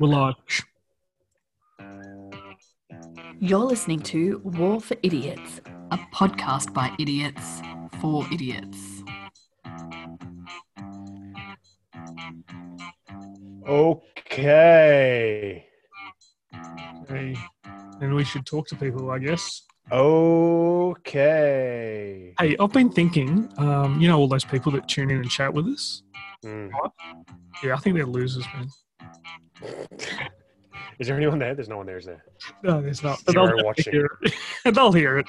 We're live. You're listening to War for Idiots, a podcast by idiots for idiots. Okay. Hey, and we should talk to people, I guess. Okay. Hey, I've been thinking, um, you know, all those people that tune in and chat with us. Mm. Yeah, I think they're losers, man. Is there anyone there? There's no one there, is there? No, there's not. But Zero they'll watching. Hear it. they'll hear it.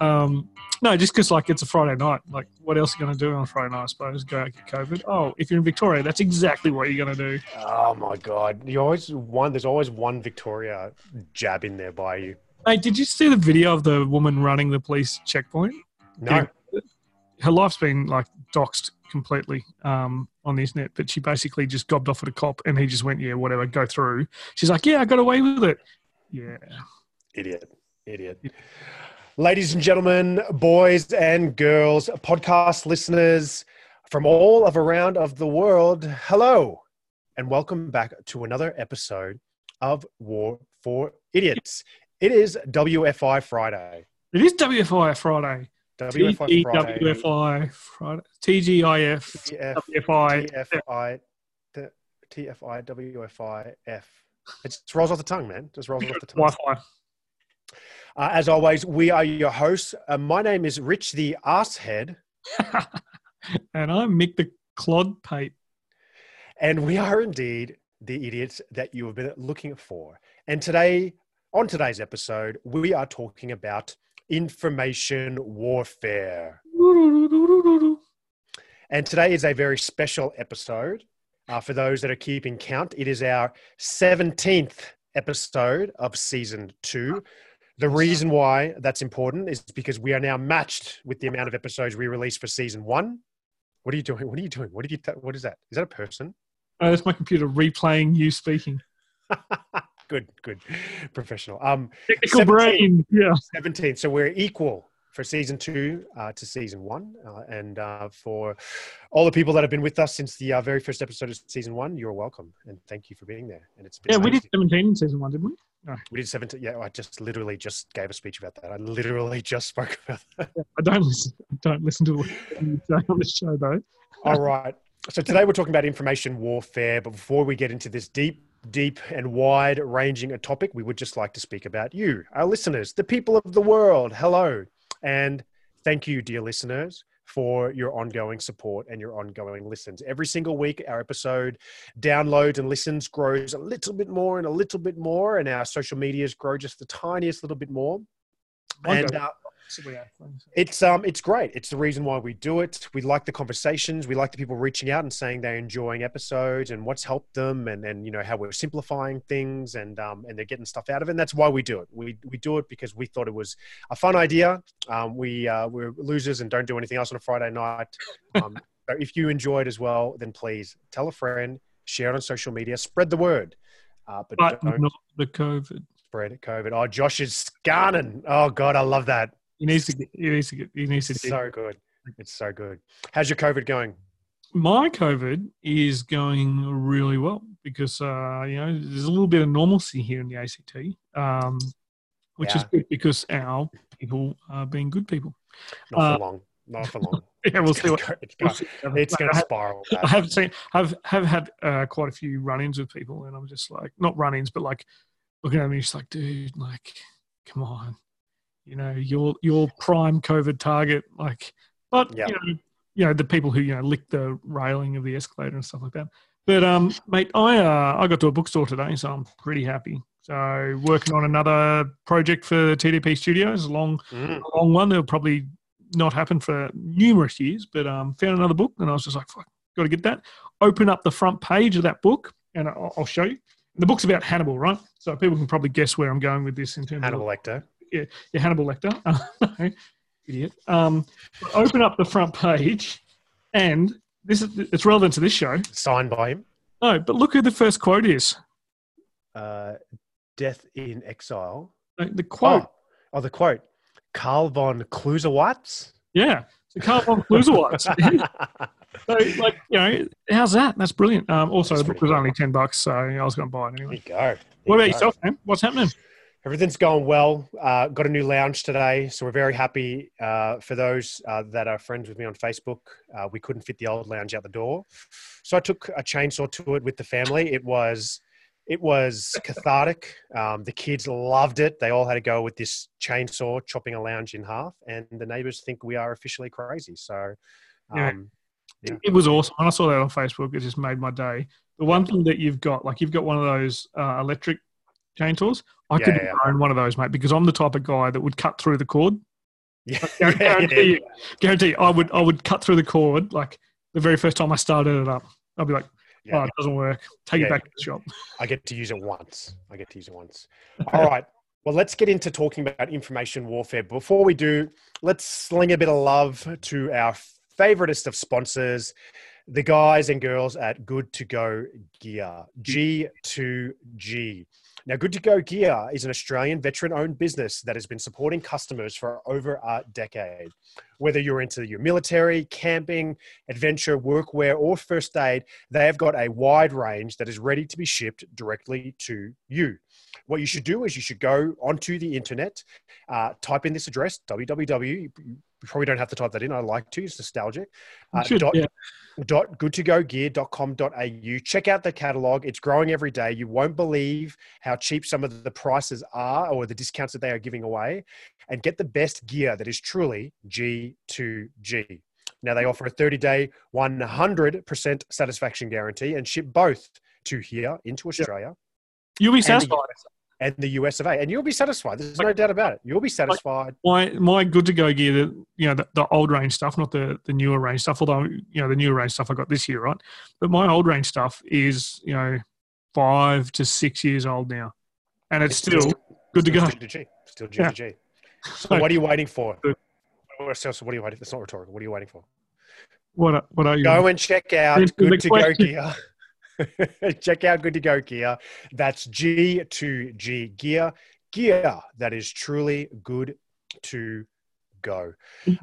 Um, no, just because like it's a Friday night. Like, what else are you going to do on a Friday night? I suppose go out get COVID. Oh, if you're in Victoria, that's exactly what you're going to do. Oh my god. You always one there's always one Victoria jab in there by you. Hey, did you see the video of the woman running the police checkpoint? No. her life's been like doxed completely um, on the internet, but she basically just gobbed off at a cop and he just went, yeah, whatever, go through. She's like, yeah, I got away with it. Yeah. Idiot. Idiot. Ladies and gentlemen, boys and girls, podcast listeners from all of around of the world, hello and welcome back to another episode of War for Idiots. It is WFI Friday. It is WFI Friday. WFI Friday. TGIFI Friday. TGIF. TF, WFI. TFI, t- TFI, WFI, F. It just rolls off the tongue, man. Just rolls off the tongue. Wi-Fi. Uh, as always, we are your hosts. Uh, my name is Rich the Arsehead, and I'm Mick the Clod Pate. and we are indeed the idiots that you have been looking for. And today, on today's episode, we are talking about information warfare. And today is a very special episode. Uh, for those that are keeping count, it is our 17th episode of season two. The reason why that's important is because we are now matched with the amount of episodes we released for season one. What are you doing? What are you doing? What did you? What is that? Is that a person? Oh, that's my computer replaying you speaking. good, good, professional. Um, Technical 17. brain. Yeah. 17. So we're equal for season two uh, to season one. Uh, and uh, for all the people that have been with us since the uh, very first episode of season one, you're welcome. And thank you for being there. And it's been Yeah, we did 17 in season one, didn't we? We did 17. Yeah, I just literally just gave a speech about that. I literally just spoke about that. I don't listen. I don't listen to what you say on the show though. All right. So today we're talking about information warfare. But before we get into this deep, deep and wide ranging a topic, we would just like to speak about you, our listeners, the people of the world. Hello. And thank you, dear listeners, for your ongoing support and your ongoing listens. Every single week, our episode downloads and listens grows a little bit more and a little bit more, and our social medias grow just the tiniest little bit more. And uh, it's um it's great. It's the reason why we do it. We like the conversations. We like the people reaching out and saying they're enjoying episodes and what's helped them and and you know how we're simplifying things and um and they're getting stuff out of it. And that's why we do it. We we do it because we thought it was a fun idea. Um we uh we're losers and don't do anything else on a Friday night. Um so if you enjoyed as well, then please tell a friend, share it on social media, spread the word. Uh, but, But don't not the COVID. spread it, COVID. Oh, Josh is scanning. Oh God, I love that. He needs to get. He needs to get. He needs to. It's so good. It's so good. How's your COVID going? My COVID is going really well because uh, you know there's a little bit of normalcy here in the ACT, um, which is good because our people are being good people. Not Uh, for long. Not for long. Yeah, we'll see what. go- it's we'll gonna, see what it's gonna I have- spiral. I have seen, have have had uh, quite a few run-ins with people, and I'm just like, not run-ins, but like looking at me, just like, dude, like, come on, you know, you're you're prime COVID target, like, but Yeah. you know, you know, the people who you know lick the railing of the escalator and stuff like that. But um, mate, I uh, I got to a bookstore today, so I'm pretty happy. So working on another project for TDP Studios, a long Mm. a long one. It'll probably not happen for numerous years, but um, found another book and I was just like, fuck, got to get that. Open up the front page of that book and I'll, I'll show you. The book's about Hannibal, right? So people can probably guess where I'm going with this in terms Hannibal of Lecter. Yeah, Hannibal Lecter. Idiot. Um, open up the front page and this is it's relevant to this show. Signed by him. No, but look who the first quote is. Uh, Death in Exile. The quote, Oh, oh, the quote. Carl von Clausewitz. yeah. So Carl von Clausewitz. So, like, you know, how's that? That's brilliant. Um, also, That's the book was cool. only 10 bucks, so I was going to buy it There anyway. you go. There What about yourself, man? What's happening? Everything's going well. Uh, got a new lounge today, so we're very happy. Uh, for those uh, that are friends with me on Facebook, uh, we couldn't fit the old lounge out the door, so I took a chainsaw to it with the family. It was, it was cathartic. Um, the kids loved it. They all had to go with this chainsaw, chopping a lounge in half, and the neighbors think we are officially crazy. So, Yeah. um, Yeah. It was awesome. When I saw that on Facebook, it just made my day. The one thing that you've got, like, you've got one of those uh, electric chainsaws. I Yeah, could yeah, own one of those, mate, because I'm the type of guy that would cut through the cord. yeah, guarantee yeah. you, guarantee you, I would, I would cut through the cord like the very first time I started it up. I'd be like, Yeah. oh, it doesn't work. Take it back to the shop. I get to use it once. I get to use it once. All right. Well, let's get into talking about information warfare. Before we do, let's sling a bit of love to our favoriteest of sponsors, the guys and girls at Good to Go Gear, G2G. Now, Good to Go Gear is an Australian veteran owned business that has been supporting customers for over a decade. Whether you're into your military, camping, adventure, workwear, or first aid, they have got a wide range that is ready to be shipped directly to you. What you should do is you should go onto the internet, uh, type in this address, www. You probably don't have to type that in. I like to. It's nostalgic. Uh, Should- dot, yeah. Dot goodtogogear.com.au. Check out the catalog. It's growing every day. You won't believe how cheap some of the prices are or the discounts that they are giving away. And get the best gear that is truly G2G. Now, they offer a 30 day, 100% satisfaction guarantee and ship both to here into Australia You'll be satisfied. And the US of A. And you'll be satisfied. There's no doubt about it. You'll be satisfied. my my good to go gear, the you know the, the old range stuff, not the the newer range stuff. Although you know the newer range stuff I got this year, right? But my old range stuff is you know five to six years old now, and it's, still, good to go. Still G2G. Still G2G. So So what are you waiting for? What so what are you waiting for? It's not rhetorical. What are you waiting for? what are- what are you? Go and check out Good to Go. Gear. check out Good to Go Gear. That's G2G Gear. Gear that is truly good to go.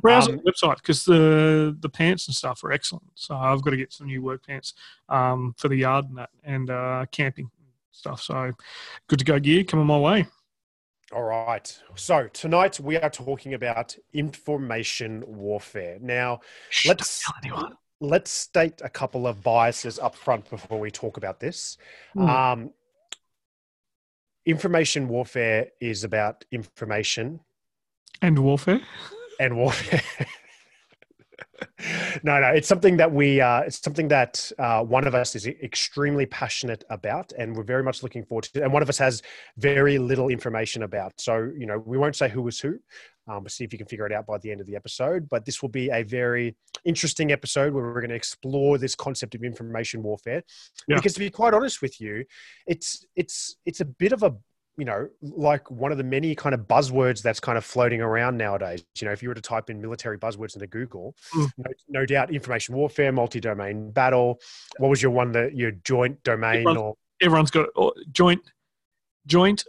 Browse um, the website because the the pants and stuff are excellent. So I've got to get some new work pants um, for the yard and that and uh, camping stuff. So good to go gear coming my way. All right. So tonight we are talking about information warfare. Now, Shh, Let's- don't tell anyone. Let's state a couple of biases up front before we talk about this. Hmm. Um, information warfare is about information and warfare. and warfare. no, no, it's something that we, uh, it's something that uh, one of us is extremely passionate about, and we're very much looking forward to. And one of us has very little information about. So, you know, we won't say who is who. Um, but see if you can figure it out by the end of the episode. But this will be a very interesting episode where we're going to explore this concept of information warfare. Yeah. Because to be quite honest with you, it's it's it's a bit of a you know, like one of the many kind of buzzwords that's kind of floating around nowadays. You know, if you were to type in military buzzwords into Google, Mm. no, no doubt information warfare, multi domain battle. What was your one that your joint domain Everyone's- or Everyone's got oh, joint joint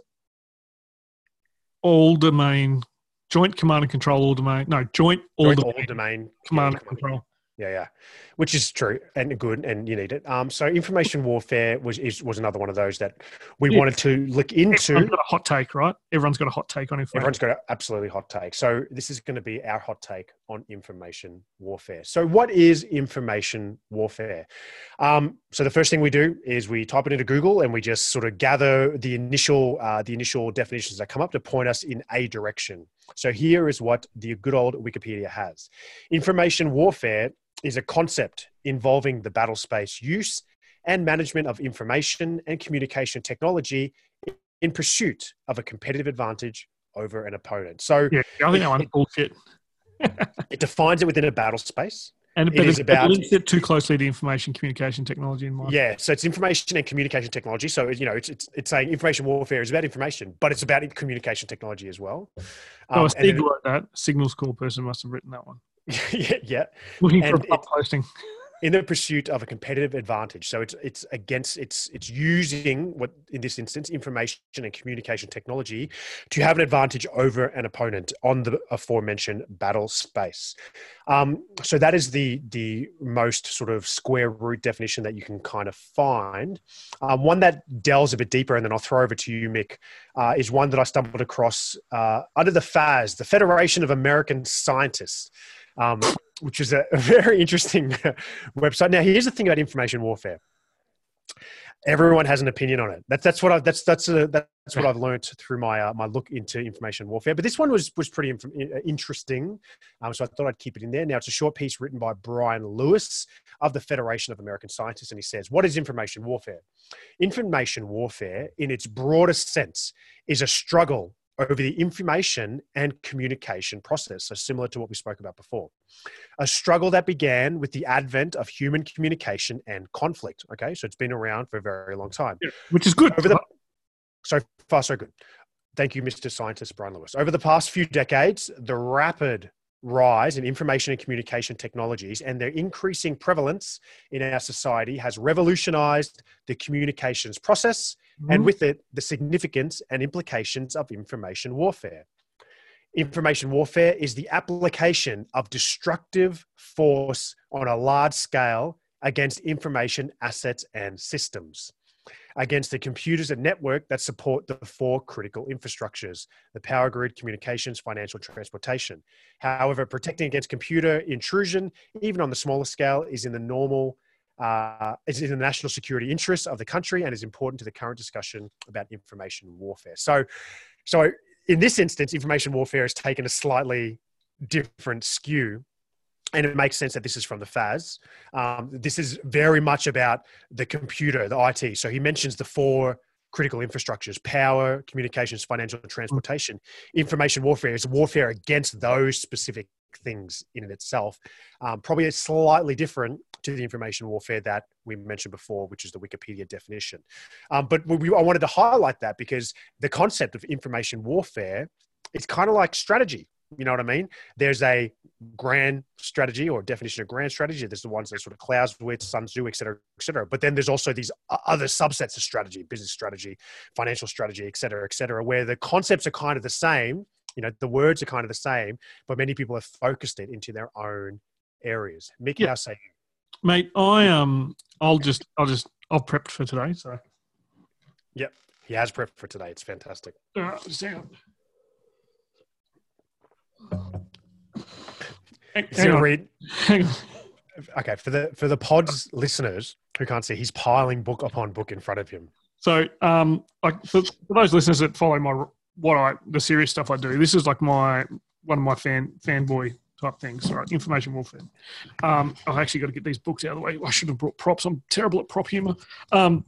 all domain joint command and control all domain. No, joint all joint domain all domain command and control. Yeah, yeah, which is true and good, and you need it. Um, so information warfare was is, was another one of those that we Yeah. wanted to look into. Everyone's got a hot take, right? Everyone's got a hot take on information. Everyone's got an absolutely hot take. So this is going to be our hot take on information warfare. So what is information warfare? Um, so the first thing we do is we type it into Google and we just sort of gather the initial uh, the initial definitions that come up to point us in a direction. So here is what the good old Wikipedia has: information warfare is a concept involving the battle space use and management of information and communication technology in pursuit of a competitive advantage over an opponent. So Yeah, I think that one's bullshit. It defines it within a battle space. And It but is it, about- it links it too closely to information communication technology in mind. Yeah, so it's information and communication technology. So you know, it's it's, it's saying information warfare is about information, but it's about communication technology as well. So Um, a and Sig wrote that. Signal School person must have written that one. yeah, yeah. Looking for And a pub posting. In the pursuit of a competitive advantage. So it's it's against it's it's using what in this instance information and communication technology to have an advantage over an opponent on the aforementioned battle space. Um, so that is the the most sort of square root definition that you can kind of find. Um, one that delves a bit deeper, and then I'll throw over to you, Mick, uh, is one that I stumbled across uh, under the FAS, the Federation of American Scientists. Um, which is a, very interesting website. Now, here's the thing about information warfare. Everyone has an opinion on it. That's that's what I that's that's a, that's what I've learned through my uh, my look into information warfare. But this one was was pretty inf- interesting, um, so I thought I'd keep it in there. Now it's a short piece written by Brian Lewis of the Federation of American Scientists, and he says, "What is information warfare? Information warfare, in its broadest sense, is a struggle over the information and communication process. So, similar to what we spoke about before. A struggle that began with the advent of human communication and conflict. Okay, so it's been around for a very long time, yeah, which is good. Over the, so far, so good. Thank you, Mr. Scientist Brian Lewis. Over the past few decades, the rapid rise in information and communication technologies and their increasing prevalence in our society has revolutionized the communications process mm-hmm. and with it, the significance and implications of information warfare. Information warfare is the application of destructive force on a large scale against information assets and systems against the computers and network that support the four critical infrastructures the power grid, communications, financial, transportation. However, protecting against computer intrusion, even on the smaller scale, is in the normal. Uh, is in the national security interests of the country and is important to the current discussion about information warfare. So, so in this instance, information warfare has taken a slightly different skew and it makes sense that this is from the FAS. Um, this is very much about the computer, the IT. So he mentions the four critical infrastructures power, communications, financial, transportation. Information warfare is warfare against those specific things in it itself. Um, probably it's slightly different to the information warfare that we mentioned before, which is the Wikipedia definition. Um, but we, I wanted to highlight that because the concept of information warfare is kind of like strategy you know what I mean? There's a grand strategy or definition of grand strategy. There's the ones that sort of Clausewitz, Sun Tzu, et cetera, et cetera. But then there's also these other subsets of strategy, business strategy, financial strategy, et cetera, et cetera, where the concepts are kind of the same. You know, the words are kind of the same, but many people have focused it into their own areas. Mickey, yeah. how say you? Mate, I um, I'll just, I'll just, I've prepped for today, so. Yep, he has prepped for today. It's fantastic. Uh, Hang read. Okay, for the for the pods listeners who can't see, he's piling book upon book in front of him. So, um, like for, for those listeners that follow my what I the serious stuff I do, this is like my one of my fan fanboy type things. Right, information warfare. Um, I've actually got to get these books out of the way. I should have brought props. I'm terrible at prop humor. Um,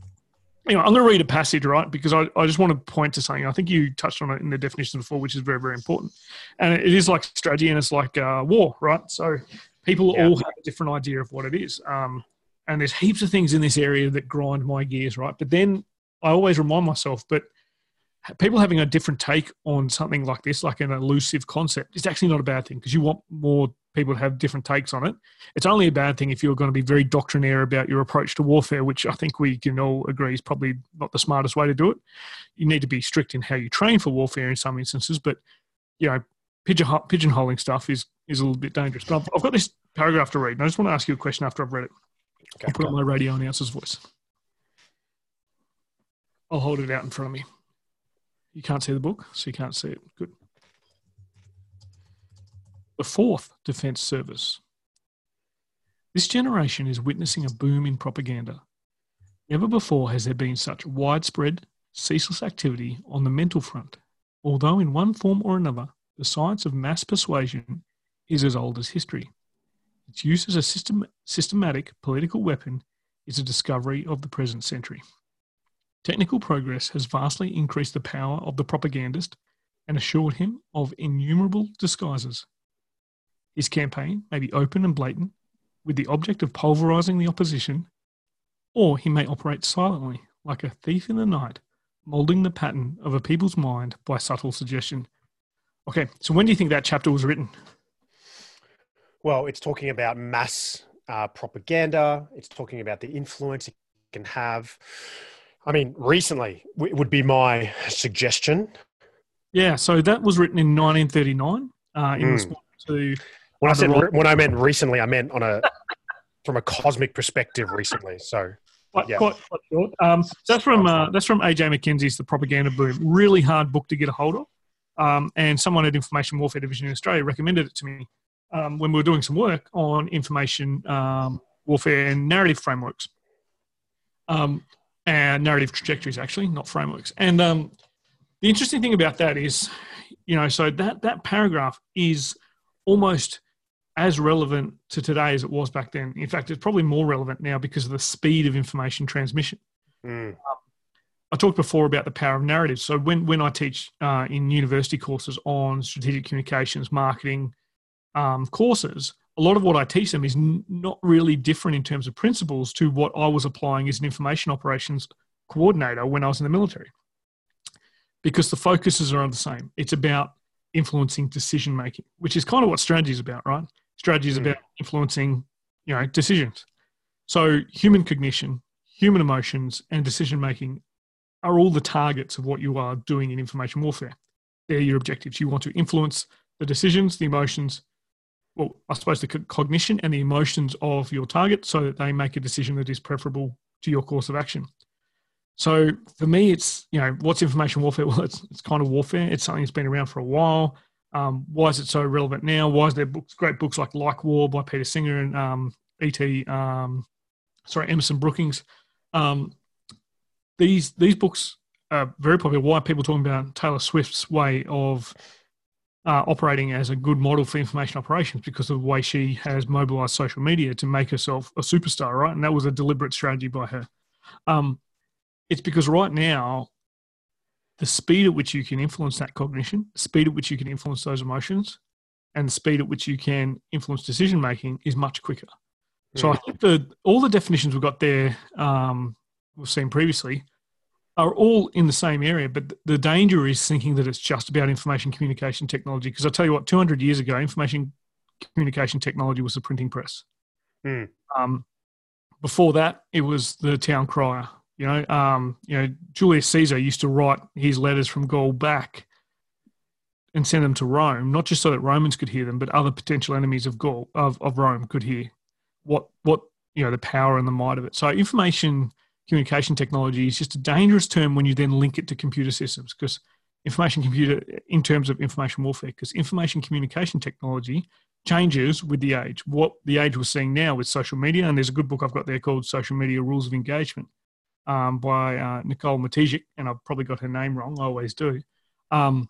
you know, I'm going to read a passage, right? Because I, I just want to point to something. I think you touched on it in the definition before, which is very, very important. And it is like strategy and it's like uh, war, right? So people yeah. all have a different idea of what it is. Um, and there's heaps of things in this area that grind my gears, right? But then I always remind myself, but people having a different take on something like this, like an elusive concept, is actually not a bad thing because you want more people to have different takes on it. It's only a bad thing if you're going to be very doctrinaire about your approach to warfare, which I think we can all agree is probably not the smartest way to do it. You need to be strict in how you train for warfare in some instances, but you know, pigeonholing stuff is is a little bit dangerous. But I've, I've got this paragraph to read, and I just want to ask you a question after I've read it. Okay, I'll put on my radio announcer's voice. I'll hold it out in front of me. You can't see the book, so you can't see it. Good the fourth defense service. This generation is witnessing a boom in propaganda. Never before has there been such widespread, ceaseless activity on the mental front, although in one form or another, the science of mass persuasion is as old as history. Its use as a system, systematic political weapon is a discovery of the present century. Technical progress has vastly increased the power of the propagandist and assured him of innumerable disguises his campaign may be open and blatant, with the object of pulverizing the opposition, or he may operate silently, like a thief in the night, molding the pattern of a people's mind by subtle suggestion. Okay, so when do you think that chapter was written? Well, it's talking about mass uh, propaganda. It's talking about the influence it can have. I mean, recently would be my suggestion. Yeah, so that was written in 1939 uh, in Mm. response to When I said when I meant recently, I meant on a from a cosmic perspective recently. So quite, Yeah. quite, quite short. Um, that's from uh, that's from AJ Mackenzie's The Propaganda Boom. Really hard book to get a hold of. Um, and someone at Information Warfare Division in Australia recommended it to me um, when we were doing some work on information um, warfare and narrative frameworks, um, and narrative trajectories actually, not frameworks. And um, the interesting thing about that is, you know, so that that paragraph is almost as relevant to today as it was back then. In fact, it's probably more relevant now because of the speed of information transmission. mm, I talked before about the power of narrative. So when when I teach uh, in university courses on strategic communications, marketing um, courses, a lot of what I teach them is n- not really different in terms of principles to what I was applying as an information operations coordinator when I was in the military, because the focuses are the same. It's about influencing decision making, which is kind of what strategy is about, right? Strategy is Mm. about influencing, you know, decisions. So human cognition, human emotions, and decision making are all the targets of what you are doing in information warfare. They're your objectives. You want to influence the decisions, the emotions, well, I suppose the cognition and the emotions of your target so that they make a decision that is preferable to your course of action. So for me, it's, you know, what's information warfare? Well, it's, it's kind of warfare. It's something that's been around for a while. Um, why is it so relevant now? Why is there books, great books like Like War by Peter Singer and um, E.T. Um, sorry, Emerson Brookings? Um, these these books are very popular. Why are people talking about Taylor Swift's way of uh, operating as a good model for information operations because of the way she has mobilized social media to make herself a superstar, right? And that was a deliberate strategy by her. Um, it's because right now, the speed at which you can influence that cognition, the speed at which you can influence those emotions, and the speed at which you can influence decision making is much quicker. So I think the all the definitions we've got there, um, we've seen previously, are all in the same area. But the danger is thinking that it's just about information communication technology. Because I'll tell you what, 200 years ago, information communication technology was the printing press. Hmm. Um, before that, it was the town crier. You know, um, you know, Julius Caesar used to write his letters from Gaul back and send them to Rome, not just so that Romans could hear them, but other potential enemies of Gaul of, of Rome could hear what what you know the power and the might of it. So information communication technology is just a dangerous term when you then link it to computer systems because information computer in terms of information warfare because information communication technology changes with the age. What the age we're seeing now with social media, and there's a good book I've got there called Social Media Rules of Engagement um, by uh, Nicole Matejic, and I've probably got her name wrong. I always do. Um,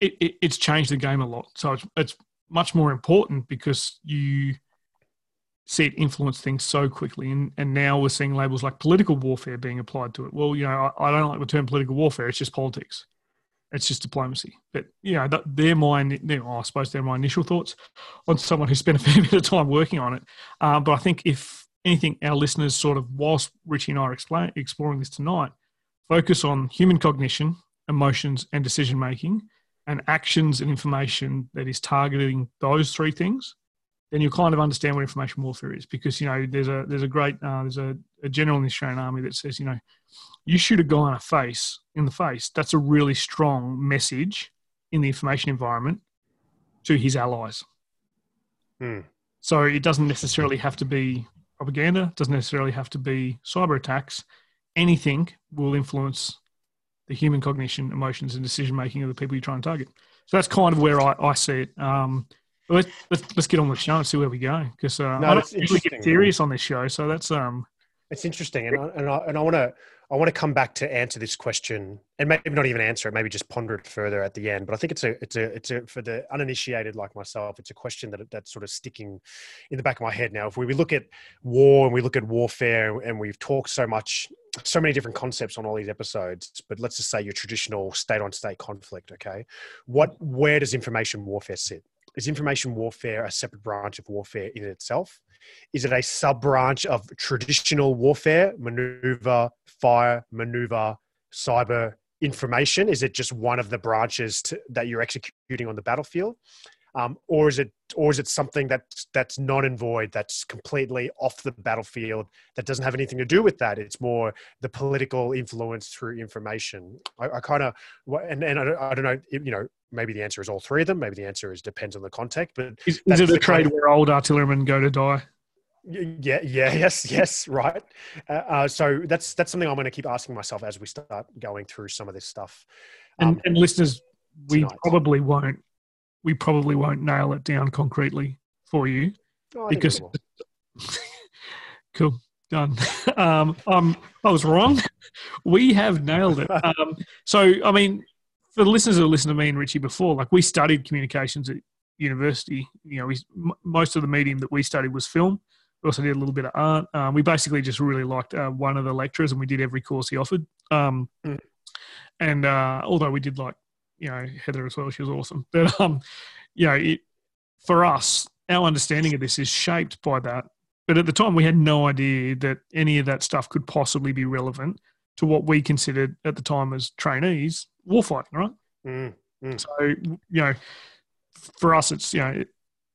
it, it, it's changed the game a lot. So it's, it's much more important because you see it influence things so quickly. And, and now we're seeing labels like political warfare being applied to it. Well, you know, I, I don't like the term political warfare. It's just politics. It's just diplomacy. But, you know, that, they're my, oh, I suppose they're my initial thoughts on someone who spent a fair bit of time working on it. Uh, but I think if anything, our listeners sort of, whilst Richie and I are explain, exploring this tonight, focus on human cognition, emotions, and decision making, and actions and information that is targeting those three things, then you'll kind of understand what information warfare is. Because you know, there's a there's a great uh, there's a, a general in the Australian Army that says, you know, you shoot a guy in a face in the face. That's a really strong message in the information environment to his allies. Hmm. So it doesn't necessarily have to be propaganda. It doesn't necessarily have to be cyber attacks. Anything will influence the human cognition, emotions, and decision making of the people you try and target. So that's kind of where I, I see it. Um, let's, let's let's get on with the show and see where we go because uh, No, I don't usually get serious on this show. So that's um It's interesting, and I, and I, and I want to I want to come back to answer this question, and maybe not even answer it, maybe just ponder it further at the end. But I think it's a it's a it's a for the uninitiated like myself, it's a question that that's sort of sticking in the back of my head now. If we, we look at war and we look at warfare, and we've talked so much, so many different concepts on all these episodes, but let's just say your traditional state on state conflict. Okay, what where does information warfare sit? Is information warfare a separate branch of warfare in itself? Is it a sub branch of traditional warfare, maneuver, fire, maneuver, cyber information? Is it just one of the branches to, that you're executing on the battlefield? um, or is it or is it something that's that's non and void that's completely off the battlefield that doesn't have anything to do with that it's more the political influence through information i, I kind of and, and I, don't, I don't know you know maybe the answer is all three of them maybe the answer is depends on the context but is, is it a trade where old artillerymen go to die yeah, yeah, yes, yes, right. Uh, uh, so that's that's something I'm going to keep asking myself as we start going through some of this stuff. Um, and, and, listeners, we tonight. probably won't we probably won't nail it down concretely for you oh, because cool done. Um, um, I was wrong. we have nailed it. Um, so I mean, for the listeners who listened to me and Richie before, like we studied communications at university. You know, we most of the medium that we studied was film we also did a little bit of art. Um, we basically just really liked uh, one of the lecturers, and we did every course he offered. Um, mm. And uh, although we did like, you know, Heather as well, she was awesome. But um, you know, it, for us, our understanding of this is shaped by that. But at the time, we had no idea that any of that stuff could possibly be relevant to what we considered at the time as trainees warfighting, right? Mm. Mm. So you know, for us, it's you know,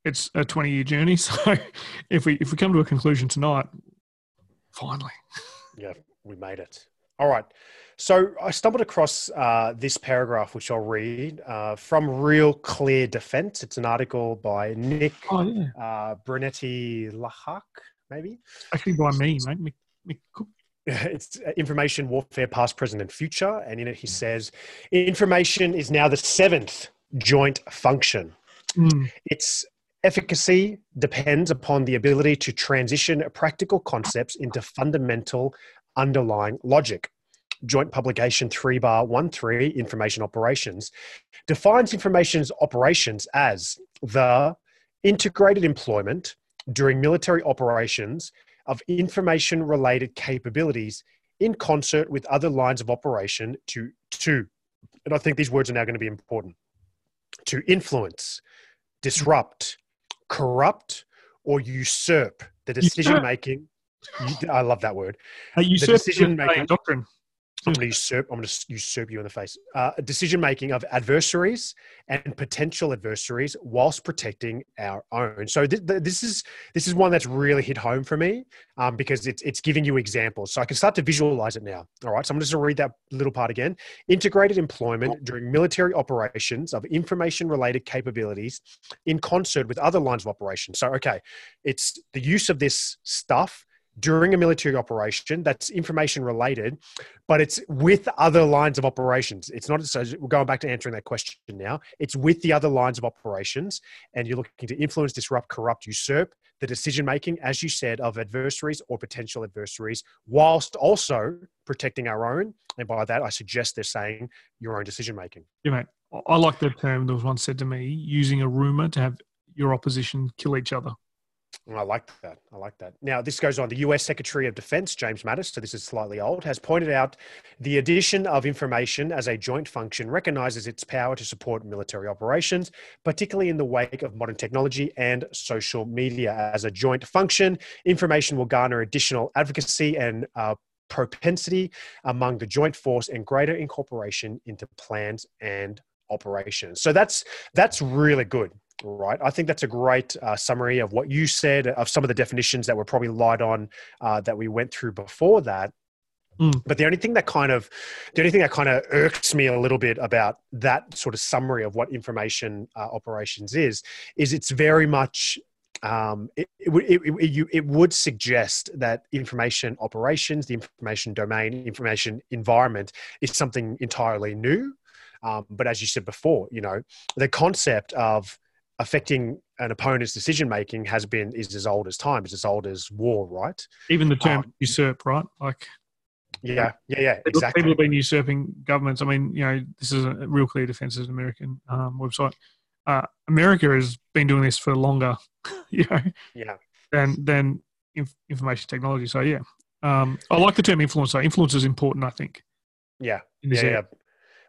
it's a 20 year journey. So if we if we come to a conclusion tonight, finally. Yeah, we made it. All right. So I stumbled across uh, this paragraph, which I'll read uh, from Real Clear Defense. It's an article by Nick oh, yeah. uh, Brunetti-Lihach, maybe. Actually, by me, mate. Mick it's uh, information warfare, past, present, and future. And in it, he says, information is now the seventh joint function. Mm. It's Efficacy depends upon the ability to transition practical concepts into fundamental underlying logic. Joint Publication 3 bar 13, Information Operations, defines information's operations as the integrated employment during military operations of information related capabilities in concert with other lines of operation to, to, and I think these words are now going to be important, to influence, disrupt, corrupt or usurp the decision making. I love that word. Uh, usurp the decision making doctrine. I'm going to usurp. I'm going to usurp you in the face. Uh, decision making of adversaries and potential adversaries, whilst protecting our own. So th- th- this is this is one that's really hit home for me um, because it's it's giving you examples. So I can start to visualize it now. All right. So I'm just going to read that little part again. Integrated employment during military operations of information related capabilities in concert with other lines of operation. So okay, it's the use of this stuff during a military operation that's information related, but it's with other lines of operations. It's not so we're going back to answering that question now. It's with the other lines of operations, and you're looking to influence, disrupt, corrupt, usurp the decision making, as you said, of adversaries or potential adversaries, whilst also protecting our own. And by that, I suggest they're saying your own decision making. Yeah, mate. I like the term that was once said to me: using a rumor to have your opposition kill each other. I like that. I like that. Now, this goes on. The US Secretary of Defense, James Mattis, so this is slightly old, has pointed out the addition of information as a joint function recognizes its power to support military operations, particularly in the wake of modern technology and social media. As a joint function, information will garner additional advocacy and uh, propensity among the joint force and greater incorporation into plans and operations. So that's that's really good right? I think that's a great uh, summary of what you said, of some of the definitions that were probably light on uh, that we went through before that. Mm. But the only thing that kind of, the only thing that kind of irks me a little bit about that sort of summary of what information uh, operations is, is it's very much um, it, it, it, it, it, would suggest that information operations, the information domain, information environment is something entirely new. Um, but as you said before, you know, the concept of affecting an opponent's decision making has been is as old as time, is as old as war, right? Even the term um, usurp, right? Like, yeah, yeah, yeah, exactly. People have been usurping governments. I mean, you know, this is a real clear defense as an American um, website. Uh, America has been doing this for longer, you know, yeah, than than inf- information technology. So yeah, um, I like the term influencer. Influence is important, I think. Yeah, yeah, yeah.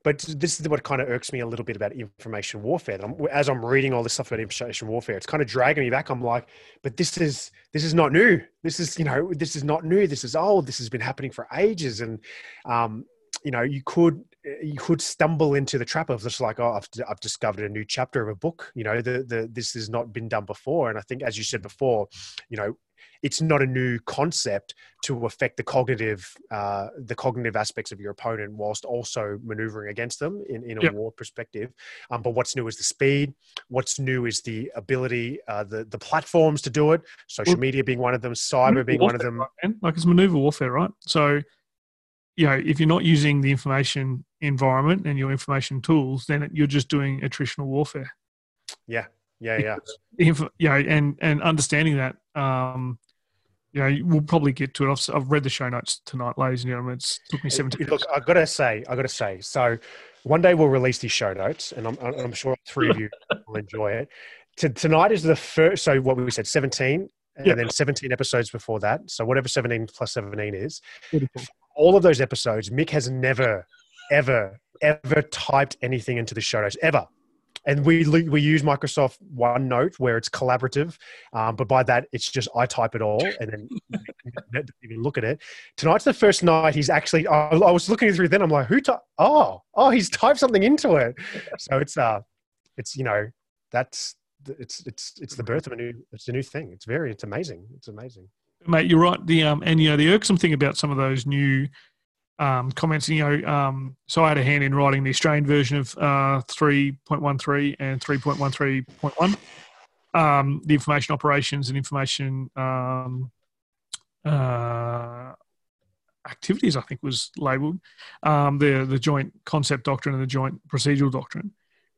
But this is what kind of irks me a little bit about information warfare. I'm, as I'm reading all this stuff about information warfare, it's kind of dragging me back. I'm like, but this is this is not new. This is you know this is not new. This is old. This has been happening for ages. And um, you know, you could you could stumble into the trap of just like, oh, I've, I've discovered a new chapter of a book. You know, the the this has not been done before, and I think, as you said before, you know, it's not a new concept to affect the cognitive uh, the cognitive aspects of your opponent whilst also maneuvering against them in, in a yep. war perspective. Um, but what's new is the speed. What's new is the ability uh, the the platforms to do it. Social well, media being one of them cyber being one of them. right, like it's maneuver warfare right? So you know if you're not using the information environment and your information tools then you're just doing attritional warfare yeah yeah yeah if, you know and and understanding that um you know, we'll probably get to it. I've, I've read the show notes tonight, ladies and gentlemen. It's took me 17 Look, I've got to say, I've got to say, so one day we'll release these show notes, and I'm, I'm sure three of you will enjoy it. tonight is the first, so what we said, 17, and then 17 episodes before that. So whatever 17 plus 17 is. Beautiful. All of those episodes, Mick has never, ever, ever typed anything into the show notes, ever and we we use Microsoft OneNote where it's collaborative, um, but by that it's just I type it all and then even look at it. Tonight's the first night he's actually. I, I was looking through then I'm like, who? Ty- oh, oh, he's typed something into it. So it's uh, it's you know that's it's it's it's the birth of a new it's a new thing. It's very it's amazing. It's amazing. Mate, you're right. The um and you know the irksome thing about some of those new um, comments. You know, um, so I had a hand in writing the Australian version of uh, 3.13 and 3.13.1. Um, the information operations and information um, uh, activities, I think, was labelled um, the the joint concept doctrine and the joint procedural doctrine.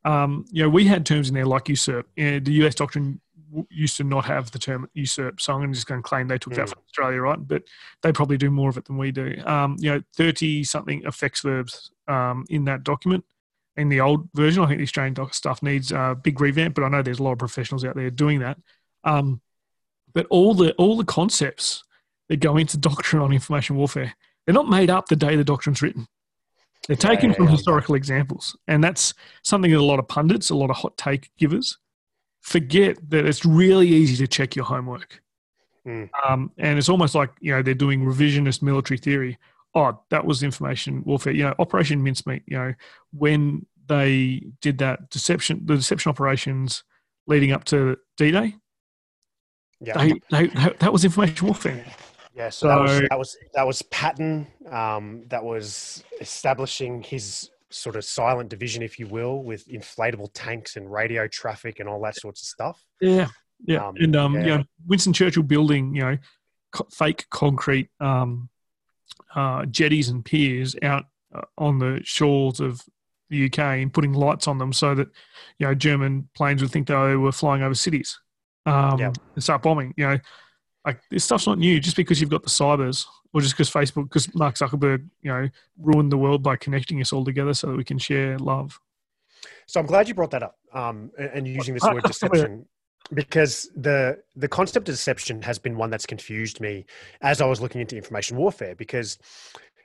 Um, you know, we had terms in there like usurp. the US doctrine used to not have the term usurp, so I'm just going to claim they took that hmm. from Australia, right? But they probably do more of it than we do. Um, you know, 30 something effects verbs um, in that document. In the old version, I think the Australian doc stuff needs a big revamp, but I know there's a lot of professionals out there doing that. Um, but all the all the concepts that go into doctrine on information warfare, they're not made up the day the doctrine's written. They're taken yeah, from yeah, historical examples, and that's something that a lot of pundits, a lot of hot take givers, forget that it's really easy to check your homework. Mm. Um, and it's almost like, you know, they're doing revisionist military theory. Oh, that was information warfare. You know, Operation Mincemeat, you know, when they did that deception, the deception operations leading up to D Day, yeah. They, they, that was information warfare. Yeah, so, so that, was, that was that was Patton. Um, that was establishing his sort of silent division, if you will, with inflatable tanks and radio traffic and all that sorts of stuff. Yeah, yeah, um, and um, yeah. you know, Winston Churchill building, you know, co- fake concrete um, uh, jetties and piers out uh, on the shores of the UK and putting lights on them so that you know German planes would think they were flying over cities um, yeah. and start bombing. You know, like this stuff's not new. Just because you've got the cybers or just because Facebook, because Mark Zuckerberg, you know, ruined the world by connecting us all together so that we can share love. So I'm glad you brought that up um, and using this word deception because the the concept of deception has been one that's confused me as I was looking into information warfare because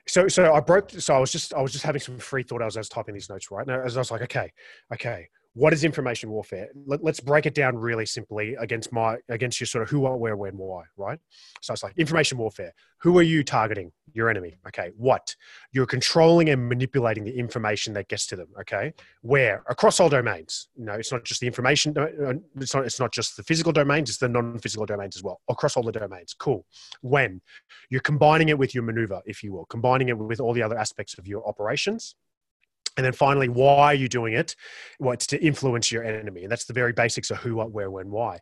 so so I broke so I was just I was just having some free thought as I was typing these notes right now as I was like okay okay what is information warfare? Let, us break it down really simply against my against your sort of who, what, where, when, why, right? So it's like information warfare. Who are you targeting? Your enemy. Okay. What? You're controlling and manipulating the information that gets to them. Okay. Where? Across all domains. You know, it's not just the information. Uh, it's not. It's not just the physical domains. It's the non-physical domains as well. Across all the domains. Cool. When? You're combining it with your maneuver, if you will, combining it with all the other aspects of your operations and then finally, why are you doing it? Well, it's to influence your enemy. And that's the very basics of who, what, where, when, why.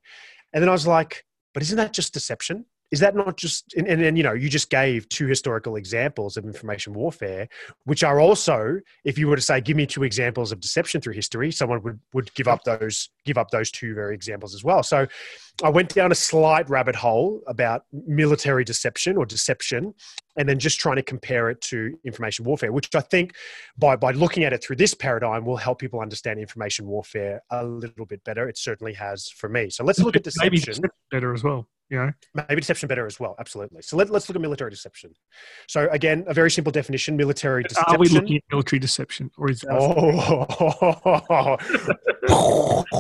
And then I was like, but isn't that just deception? Is that not just and, and, and, you know you just gave two historical examples of information warfare which are also if you were to say give me two examples of deception through history someone would would give up those give up those two very examples as well. So i went down a slight rabbit hole about military deception or deception and then just trying to compare it to information warfare which i think by by looking at it through this paradigm will help people understand information warfare a little bit better. It certainly has for me. So let's look at deception. better as well you know? Maybe deception better as well absolutely. So let, us look at military deception. So again a very simple definition military deception are we looking at military deception or is oh.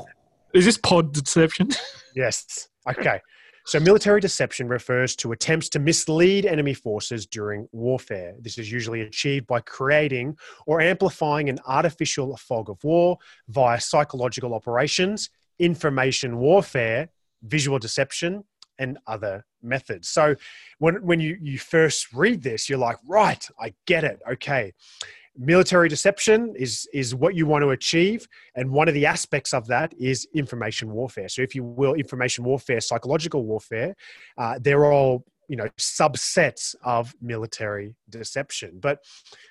Is this pod deception? Yes. Okay. So, military deception refers to attempts to mislead enemy forces during warfare. This is usually achieved by creating or amplifying an artificial fog of war via psychological operations, information warfare, visual deception, and other methods. So, when, when you, you first read this, you're like, right, I get it. Okay military deception is is what you want to achieve and one of the aspects of that is information warfare so if you will information warfare psychological warfare uh, they're all you know subsets of military deception but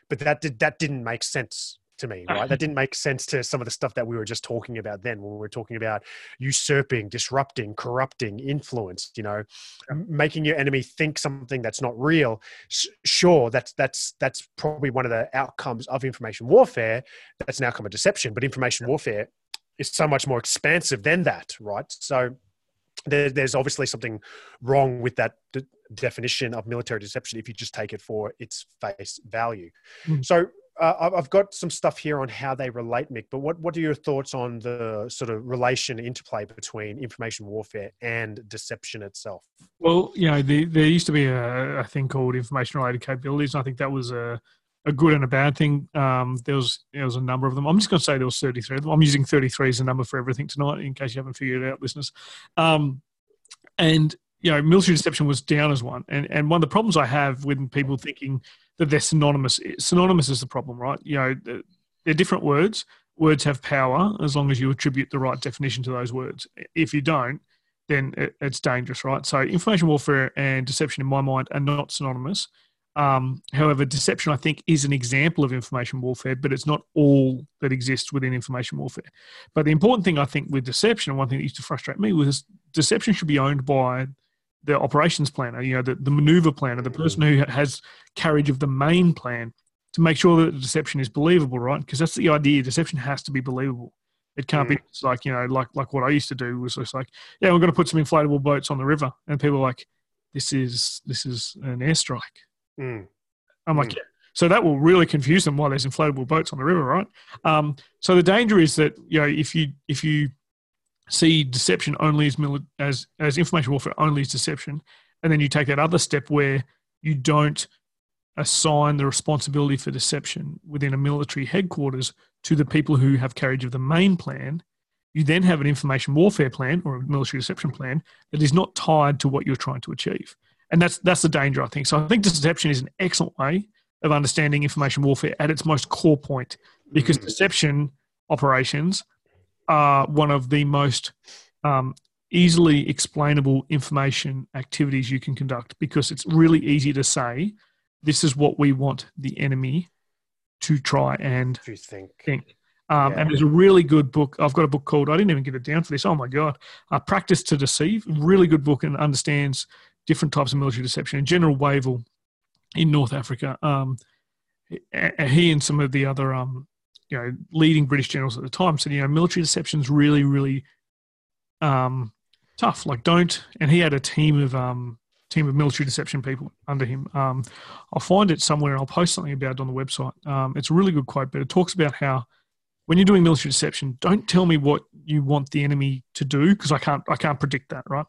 but that did that didn't make sense to me, right? That didn't make sense to some of the stuff that we were just talking about then when we were talking about usurping, disrupting, corrupting, influence, you know, making your enemy think something that's not real. Sure, that's that's that's probably one of the outcomes of information warfare. That's an outcome of deception, but information warfare is so much more expansive than that, right? So there, there's obviously something wrong with that de- definition of military deception if you just take it for its face value. Mm. So uh, I've got some stuff here on how they relate, Mick. But what what are your thoughts on the sort of relation interplay between information warfare and deception itself? Well, you know, the, there used to be a, a thing called information related capabilities, and I think that was a a good and a bad thing. Um, there was there was a number of them. I'm just going to say there was 33 of them. I'm using 33 as a number for everything tonight, in case you haven't figured it out, listeners. Um, and you know, military deception was down as one. And and one of the problems I have with people thinking that they're synonymous. Synonymous is the problem, right? You know, they're different words. Words have power as long as you attribute the right definition to those words. If you don't, then it's dangerous, right? So, information warfare and deception, in my mind, are not synonymous. Um, however, deception, I think, is an example of information warfare, but it's not all that exists within information warfare. But the important thing, I think, with deception, and one thing that used to frustrate me was deception should be owned by the operations planner, you know, the, the maneuver planner, the person who has carriage of the main plan to make sure that the deception is believable, right? Because that's the idea. Deception has to be believable. It can't mm. be like, you know, like like what I used to do was just like, yeah, we're going to put some inflatable boats on the river. And people are like, this is this is an airstrike. Mm. I'm like, mm. yeah. So that will really confuse them why there's inflatable boats on the river, right? Um, so the danger is that you know if you if you see deception only as, mili- as as information warfare only as deception, and then you take that other step where you don't assign the responsibility for deception within a military headquarters to the people who have carriage of the main plan. You then have an information warfare plan or a military deception plan that is not tied to what you're trying to achieve. And that's that's the danger, I think. So I think deception is an excellent way of understanding information warfare at its most core point because mm-hmm. deception operations are one of the most um, easily explainable information activities you can conduct because it's really easy to say this is what we want the enemy to try and to think. think. Um, yeah. And there's a really good book. I've got a book called, I didn't even get it down for this. Oh my God. Uh, Practice to Deceive. Really good book and understands different types of military deception. And General Wavell in North Africa, um, he and some of the other um, you know leading British generals at the time said you know military deception is really really um, tough. Like don't and he had a team of um, team of military deception people under him. Um, I'll find it somewhere and I'll post something about it on the website. Um, it's a really good quote, but it talks about how when you're doing military deception, don't tell me what you want the enemy to do because I can't I can't predict that. Right?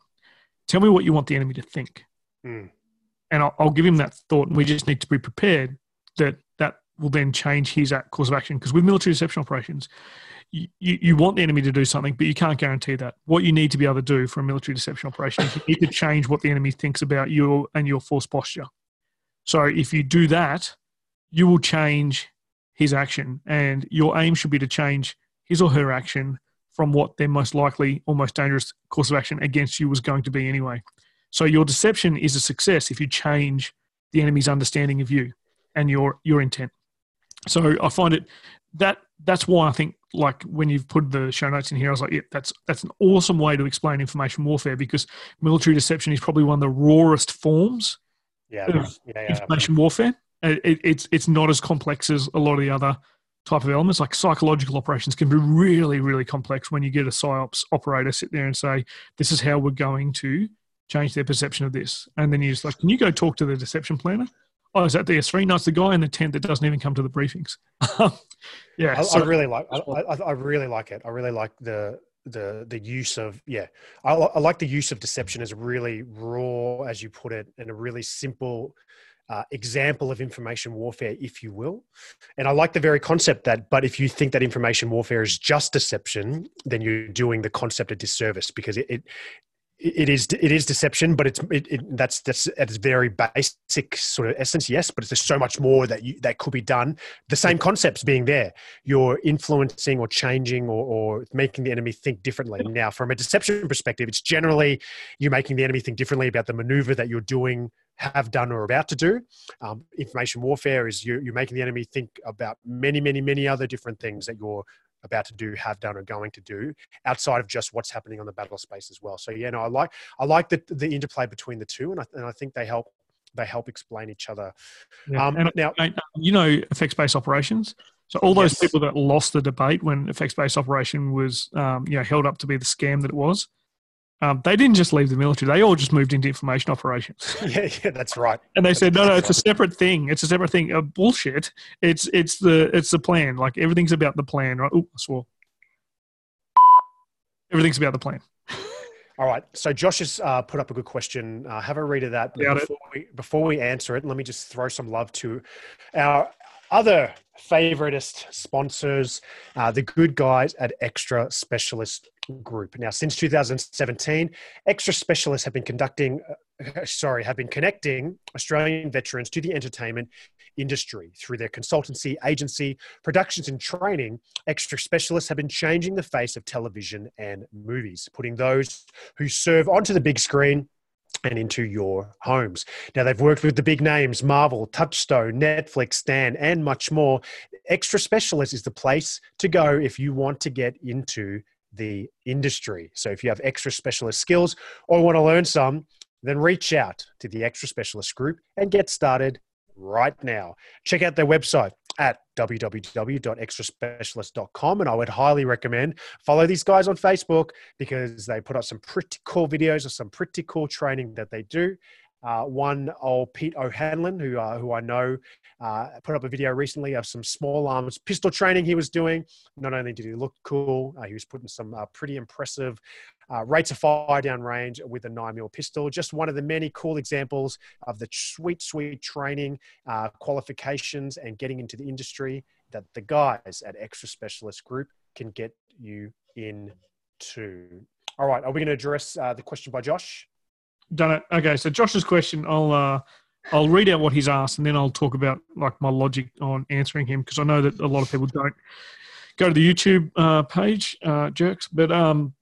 Tell me what you want the enemy to think, mm. and I'll, I'll give him that thought. And we just need to be prepared that that will then change his course of action. Because with military deception operations, you, you want the enemy to do something, but you can't guarantee that. What you need to be able to do for a military deception operation is you need to change what the enemy thinks about you and your force posture. So if you do that, you will change his action, and your aim should be to change his or her action from what their most likely or most dangerous course of action against you was going to be anyway. So your deception is a success if you change the enemy's understanding of you and your your intent. So I find it that that's why I think like when you've put the show notes in here, I was like, yeah, that's that's an awesome way to explain information warfare because military deception is probably one of the rawest forms yeah, of yeah, yeah, information warfare. Uh, it, it's it's not as complex as a lot of the other type of elements. Like psychological operations can be really really complex when you get a psyops operator sit there and say, this is how we're going to change their perception of this, and then you're just like, can you go talk to the deception planner? Oh, is that DS3? No, it's the guy in the tent that doesn't even come to the briefings. yeah, I, so, I really like. I, I, I, really like it. I really like the the the use of yeah I, I, like the use of deception as really raw as you put it and a really simple uh, example of information warfare if you will and i like the very concept that but if you think that information warfare is just deception then you're doing the concept a disservice because it, it it is it is deception, but it's it, it, that's that's at its very basic sort of essence, yes. But there's so much more that you, that could be done. The same concepts being there, you're influencing or changing or, or making the enemy think differently. Now, from a deception perspective, it's generally you're making the enemy think differently about the maneuver that you're doing, have done, or about to do. Um, information warfare is you, you're making the enemy think about many, many, many other different things that you're about to do, have done, or going to do outside of just what's happening on the battle space as well. So yeah, no, I like I like the the interplay between the two, and I, and I think they help they help explain each other. Yeah. Um, now, you know, effects based operations. So all those yes. people that lost the debate when effects based operation was, um, you know, held up to be the scam that it was, um, they didn't just leave the military; they all just moved into information operations. yeah, yeah, that's right. And they said, "No, no, it's a separate thing. It's a separate thing." Uh, bullshit. It's it's the it's the plan. Like everything's about the plan, right? Oh, I swore. Everything's about the plan. All right. So Josh has uh, put up a good question. Uh, have a read of that. Before we, before we answer it, let me just throw some love to our other favoritist sponsors, uh, the good guys at Extra Specialist Group. Now, since 2017, Extra Specialists have been conducting, uh, sorry, have been connecting Australian veterans to the entertainment industry through their consultancy, agency, productions, and training. Extra Specialists have been changing the face of television and movies, putting those who serve onto the big screen and into your homes. Now, they've worked with the big names Marvel, Touchstone, Netflix, Stan, and much more. Extra Specialist is the place to go if you want to get into the industry. So, if you have extra specialist skills or want to learn some, then reach out to the Extra Specialist Group and get started right now. Check out their website at www.extraspecialist.com and I would highly recommend follow these guys on Facebook because they put up some pretty cool videos of some pretty cool training that they do. Uh, one old Pete O'Hanlon, who uh, who I know, uh, put up a video recently of some small arms pistol training he was doing. Not only did he look cool, uh, he was putting some uh, pretty impressive uh, rates of fire down range with a 9mm pistol. Just one of the many cool examples of the sweet, sweet training, qualifications, and getting into the industry that the guys at Extra Specialist Group can get you into. All right, are we going to address the question by Josh? Done it. Okay, so Josh's question, I'll uh, I'll read out what he's asked, and then I'll talk about like my logic on answering him because I know that a lot of people don't go to the YouTube uh, page, uh, jerks. But um,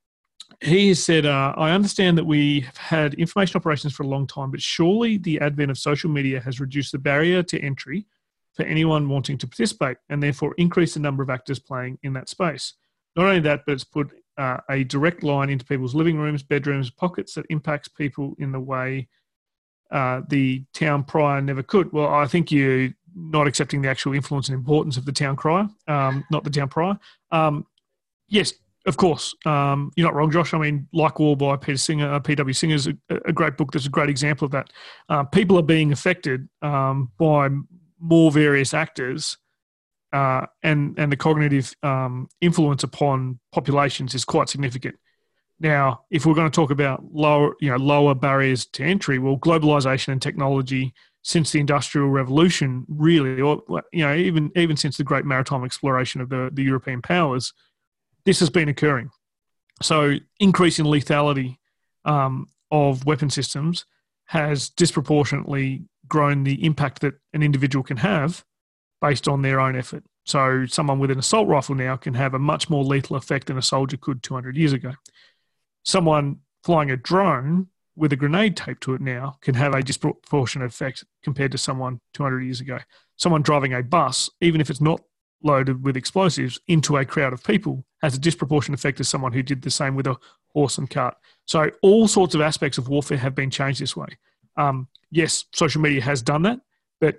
he has said, uh, I understand that we have had information operations for a long time, but surely the advent of social media has reduced the barrier to entry for anyone wanting to participate and therefore increased the number of actors playing in that space. Not only that, but it's put uh, a direct line into people's living rooms, bedrooms, pockets that impacts people in the way uh, the town crier never could. Well, I think you're not accepting the actual influence and importance of the town crier, um, not the town prior. Um, yes, of course, um, you're not wrong, Josh. I mean, LikeWar by Peter Singer, uh, P.W. Singer is a, a, great book. That's a great example of that. Uh, people are being affected um, by more various actors, uh, and and the cognitive um, influence upon populations is quite significant. Now, if we're going to talk about lower, you know, lower barriers to entry, well, globalization and technology since the Industrial Revolution, really, or you know, even even since the great maritime exploration of the, the European powers this has been occurring. So, increasing lethality um, of weapon systems has disproportionately grown the impact that an individual can have based on their own effort. So, someone with an assault rifle now can have a much more lethal effect than a soldier could 200 years ago. Someone flying a drone with a grenade taped to it now can have a disproportionate effect compared to someone 200 years ago. Someone driving a bus, even if it's not loaded with explosives into a crowd of people has a disproportionate effect as someone who did the same with a horse and cart. So all sorts of aspects of warfare have been changed this way. Um, yes, social media has done that, but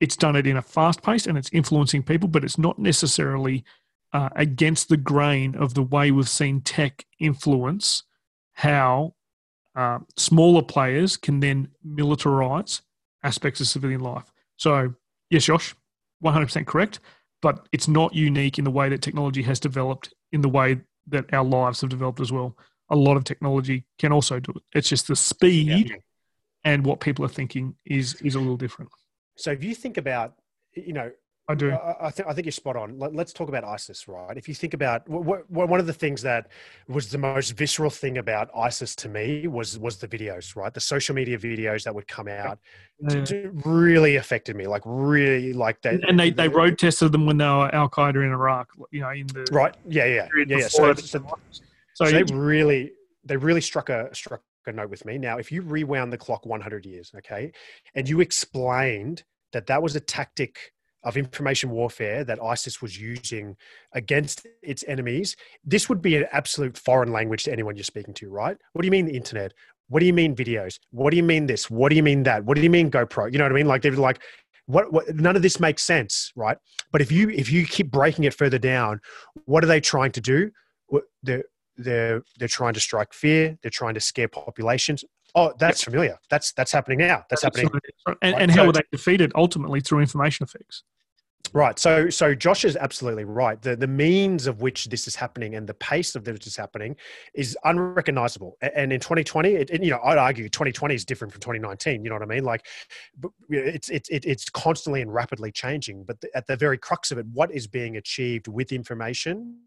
it's done it in a fast pace and it's influencing people, but it's not necessarily uh, against the grain of the way we've seen tech influence how uh, smaller players can then militarize aspects of civilian life. So, yes, Josh, 100% correct but it's not unique in the way that technology has developed in the way that our lives have developed as well. A lot of technology can also do it. It's just the speed and what people are thinking is is a little different. So if you think about, you know, I do. I, I, think I think you're spot on. Let, us talk about ISIS, right? If you think about what, what, one of the things that was the most visceral thing about ISIS to me was was the videos, right? The social media videos that would come out yeah. to, to really affected me, like really, like that. And they, they road tested them when they were Al Qaeda in Iraq, you know, in the right, yeah, yeah, yeah. yeah. So, so, so, so they really they really struck a struck a note with me. Now, if you rewound the clock 100 years, okay, and mm-hmm. you explained that that was a tactic of information warfare that ISIS was using against its enemies, this would be an absolute foreign language to anyone you're speaking to, right? What do you mean the internet? What do you mean videos? What do you mean this? What do you mean that? What do you mean GoPro? You know what I mean? Like they're like, what, what none of this makes sense, right? But if you if you keep breaking it further down, what are they trying to do? They're they're they're trying to strike fear. They're trying to scare populations. Oh, that's familiar. That's that's happening now. That's happening. And, and how were they defeated? Ultimately, through information effects. Right. So, so Josh is absolutely right. The the means of which this is happening and the pace of this is happening is unrecognizable. And in 2020, it, it, you know, I'd argue 2020 is different from 2019. You know what I mean? Like, it's it's it's constantly and rapidly changing. But at the very crux of it, what is being achieved with information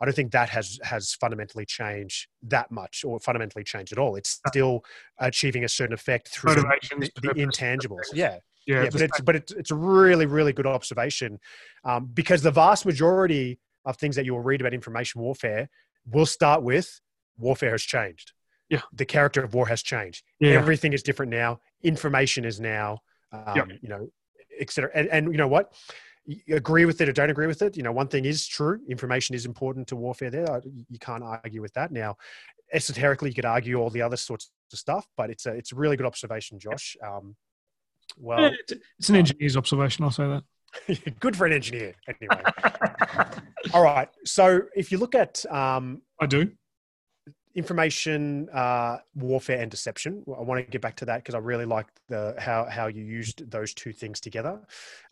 I don't think that has has fundamentally changed that much or fundamentally changed at all. It's still achieving a certain effect through the, the intangibles. Yeah. Yeah, yeah but it's but it's it's a really really good observation um, because the vast majority of things that you will read about information warfare will start with warfare has changed. Yeah, the character of war has changed. Yeah. everything is different now. Information is now, um, you know, etc. And, and you know what? You agree with it or don't agree with it. You know, one thing is true: information is important to warfare. There, you can't argue with that. Now, esoterically, you could argue all the other sorts of stuff, but it's a it's a really good observation, Josh. Um, well, it's, an engineer's observation. I'll say that. good for an engineer, anyway. all right. So, if you look at, um, I do information uh, warfare and deception. I want to get back to that because I really like the how how you used those two things together.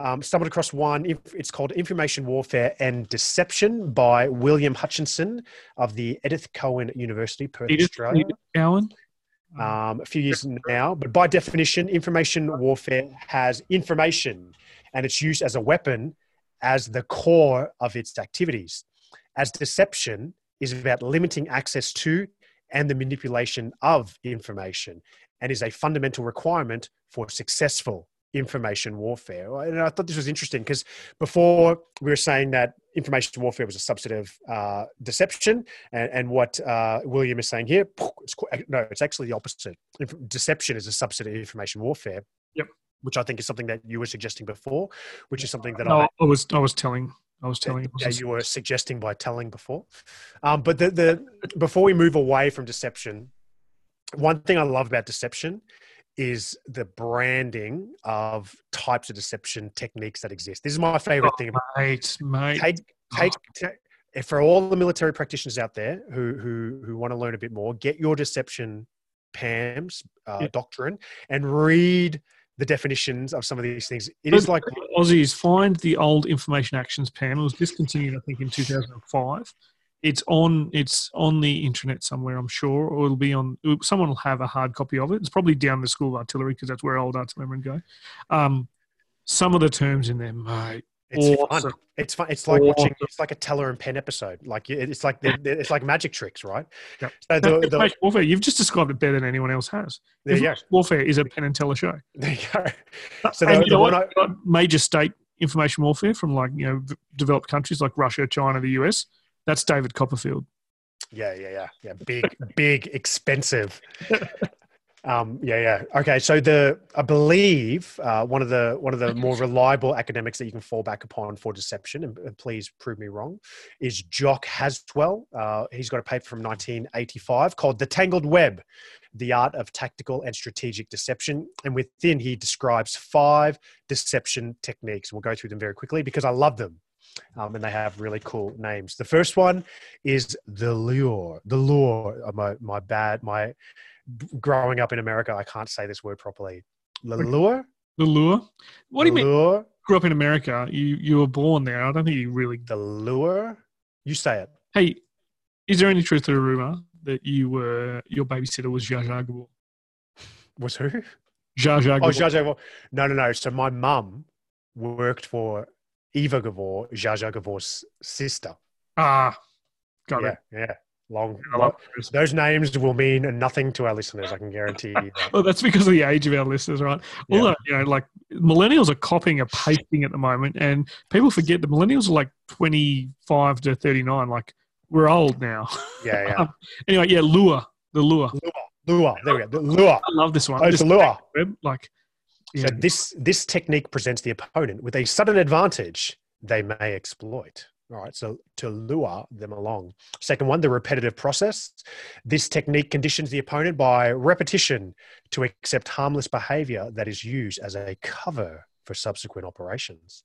Um, stumbled across one. It's called Information Warfare and Deception by William Hutchinson of the Edith Cowan University, Perth, Edith, Australia. Edith Cowan. Um, a few years now, but by definition, information warfare has information and it's used as a weapon as the core of its activities. As deception, is about limiting access to and the manipulation of information and is a fundamental requirement for successful information warfare. And I thought this was interesting because before we were saying that information warfare was a subset of uh, deception, and, and what uh, William is saying here, it's, no, it's actually the opposite. Deception is a subset of information warfare. Yep. Which I think is something that you were suggesting before, which is something that no, I, I was I was telling I was telling yeah, you were suggesting by telling before. Um, but the, the before we move away from deception, one thing I love about deception is the branding of types of deception techniques that exist. This is my favorite oh, thing. Mate, mate. Take, take, oh. take, for all the military practitioners out there who who who want to learn a bit more, get your deception PAMS uh, yeah. doctrine and read the definitions of some of these things. It is like Aussies find the old information actions panel was discontinued, I think, in 2005. It's on it's on the internet somewhere, I'm sure, or it'll be on. Someone will have a hard copy of it. It's probably down the school of artillery because that's where old artillerymen go. Um, some of the terms in there, mate, it's awesome. fun. It's fun. It's like awesome. watching. It's like a Teller and Penn episode. Like it's like it's like magic tricks, right? Yeah. So the, the, warfare. You've just described it better than anyone else has. There you go. Warfare is a Penn and Teller show. There you go. So the, you know what? I, major state information warfare from like you know developed countries like Russia, China, the US. That's David Copperfield. Yeah, yeah, yeah, yeah. Big, big, expensive. Um, yeah, yeah. Okay, so the I believe uh, one of the one of the more reliable academics that you can fall back upon for deception, and, and please prove me wrong, is Jock Haswell. Uh, he's got a paper from 1985 called "The Tangled Web: The Art of Tactical and Strategic Deception," and within he describes five deception techniques. We'll go through them very quickly because I love them. Um, and they have really cool names. The first one is the lure. The lure. Uh, my my bad. My growing up in America, I can't say this word properly. The lure? The lure? What do you mean? Grew up in America. You you were born there. I don't think you really. The lure? You say it. Hey, Is there any truth to the rumor that you were your babysitter was Zsa Zsa Gabor? Was who? Zsa Zsa Oh, Gabor. Zsa Zsa Gabor. No, no, no. So my mum worked for Eva Gabor, Zsa Zsa Gabor's sister. ah, got yeah, it. yeah. Long, long- those names will mean nothing to our listeners. I can guarantee you that. Well, that's because of the age of our listeners, right? Yeah. Although, you know, like millennials are copying and pasting at the moment, and people forget that millennials are like 25 to 39. Like, we're old now. Yeah, yeah. Um, anyway, yeah, lure. The lure. Lure. Lure. There we go. The lure. I love this one. Oh, it's lure. like, yeah, So this this technique presents the opponent with a sudden advantage they may exploit. All right, so to lure them along. Second one, the repetitive process. This technique conditions the opponent by repetition to accept harmless behavior that is used as a cover for subsequent operations.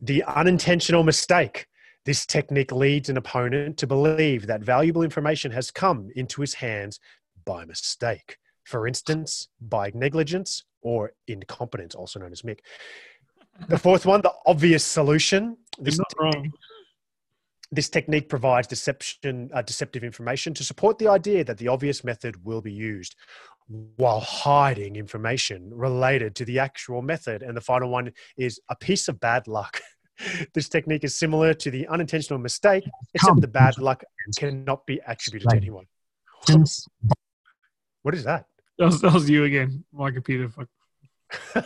The unintentional mistake. This technique leads an opponent to believe that valuable information has come into his hands by mistake. For instance, by negligence or incompetence, also known as Mick. The fourth one, the obvious solution. you're This, not wrong. this technique provides deception, uh, deceptive information to support the idea that the obvious method will be used while hiding information related to the actual method. And the final one is a piece of bad luck. this technique is similar to the unintentional mistake, except the bad luck cannot be attributed to anyone. What is that? That was, that was you again, my computer. Fuck.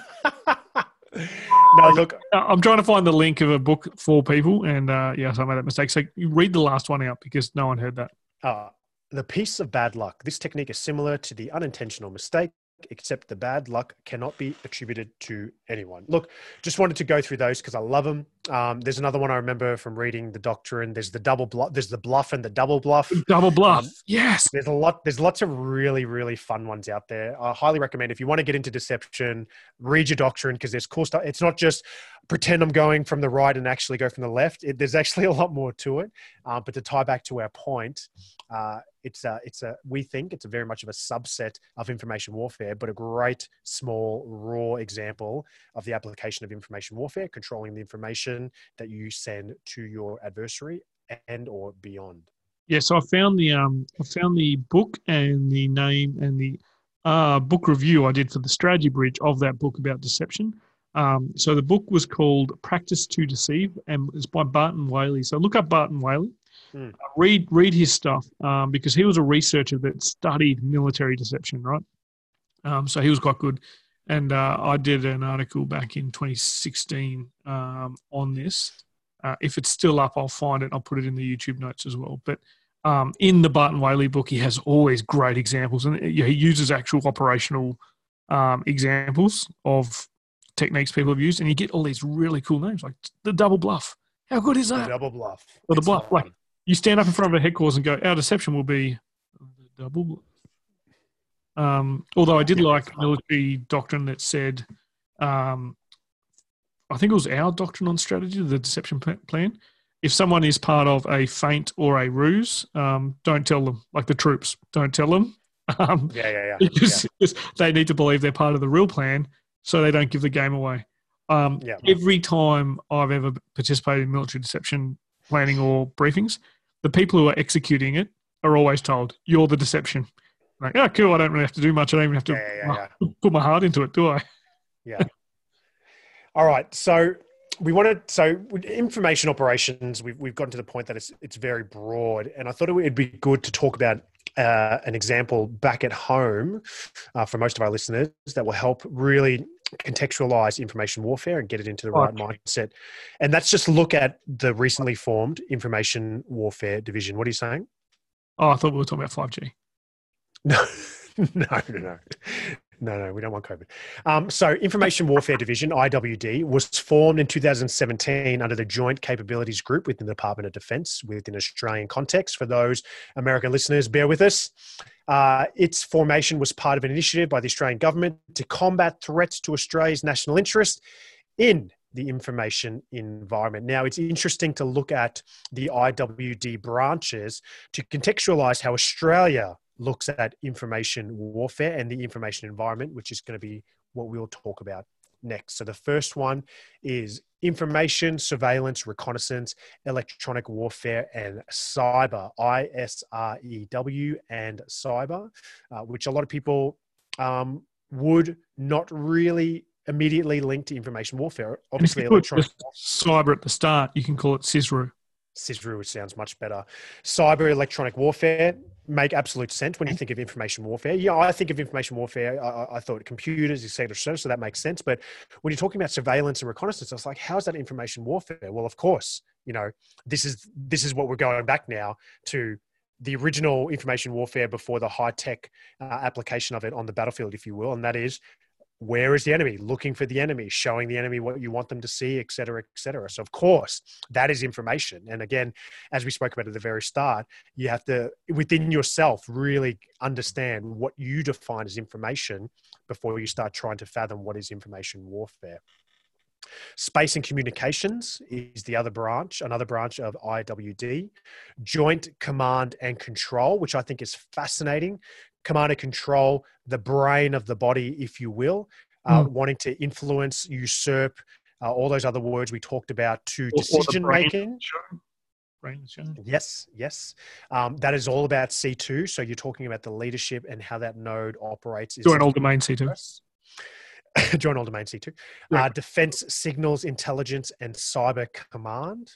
no, look, I'm trying to find the link of a book for people, and uh, yes, I made that mistake. So you read the last one out because no one heard that. uh, the piece of bad luck. This technique is similar to the unintentional mistake, except the bad luck cannot be attributed to anyone. Look, just wanted to go through those because I love them. Um, there's another one I remember from reading the Doctrine. There's the double bluff. There's the bluff and the double bluff. Double bluff. Um, yes. There's a lot. There's lots of really, really fun ones out there. I highly recommend if you want to get into deception, read your doctrine because there's cool stuff. It's not just pretend I'm going from the right and actually go from the left. It, there's actually a lot more to it. Uh, but to tie back to our point, uh, it's a, it's a. We think it's a very much of a subset of information warfare, but a great small raw example of the application of information warfare, controlling the information that you send to your adversary and or beyond. Yeah, so I found the um I found the book and the name and the uh, book review I did for the strategy bridge of that book about deception. Um, so the book was called Practice to Deceive and it's by Barton Whaley. So look up Barton Whaley. Hmm. Uh, read read his stuff um, because he was a researcher that studied military deception, right? Um, so he was quite good. And uh, I did an article back in 2016 um, on this. Uh, if it's still up, I'll find it. I'll put it in the YouTube notes as well. But um, in the Barton Whaley book, he has always great examples, and he uses actual operational um, examples of techniques people have used, and you get all these really cool names like the double bluff. How good is The that? double bluff. Or the It's bluff, like. You stand up in front of a headquarters and go, "Our deception will be the double. Um, although I did like military doctrine that said, um, I think it was our doctrine on strategy, the deception plan. If someone is part of a feint or a ruse, um, don't tell them. Like the troops, don't tell them. Um, Yeah, yeah, yeah. because because they need to believe they're part of the real plan, so they don't give the game away. Um, Yeah. Every time I've ever participated in military deception planning or briefings, the people who are executing it are always told, "You're the deception." Like, oh, cool. I don't really have to do much. I don't even have to Yeah, yeah, yeah. put my heart into it, do I? Yeah. All right. So we wanted so information operations. We've we've gotten to the point that it's it's very broad, and I thought it would be good to talk about uh, an example back at home uh, for most of our listeners that will help really contextualize information warfare and get it into the right mindset. And that's just look at the recently formed information warfare division. What are you saying? Oh, I thought we were talking about five G. No, no, no, no. No, no, we don't want COVID. Um, so, Information Warfare Division, IWD, was formed in 2017 under the Joint Capabilities Group within the Department of Defense within Australian context. For those American listeners, bear with us. Uh, its formation was part of an initiative by the Australian government to combat threats to Australia's national interest in the information environment. Now, it's interesting to look at the IWD branches to contextualize how Australia looks at information warfare and the information environment, which is going to be what we'll talk about next. So the first one is information, surveillance, reconnaissance, electronic warfare, and cyber. I S R E W and cyber, uh, which a lot of people um, would not really immediately link to information warfare. Obviously, If you put electronic cyber at the start, you can call it CISRU. CISRU, which sounds much better. Cyber electronic warfare make absolute sense when you think of information warfare. Yeah, I think of information warfare. I, I- thought computers, et cetera, et cetera, so that makes sense. But when you're talking about surveillance and reconnaissance, I was like, how is that information warfare? Well, of course, you know, this is this is what we're going back now to the original information warfare before the high tech uh, application of it on the battlefield, if you will, and that is where is the enemy looking for the enemy showing the enemy what you want them to see et cetera et cetera so of course that is information and again as we spoke about at the very start you have to within yourself really understand what you define as information before you start trying to fathom what is information warfare Space and communications is the other branch, another branch of IWD. Joint command and control, which I think is fascinating. Command and control, the brain of the body, if you will, uh, wanting to influence, usurp, uh, all those other words we talked about to Or- or decision brain making. Yes, yes. Um, that is all about C2. So you're talking about the leadership and how that node operates. Join all domain C2. Join all domain C2. Yeah. Uh, defense signals intelligence and cyber command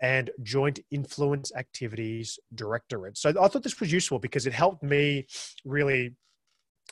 and joint influence activities directorate. So I thought this was useful because it helped me really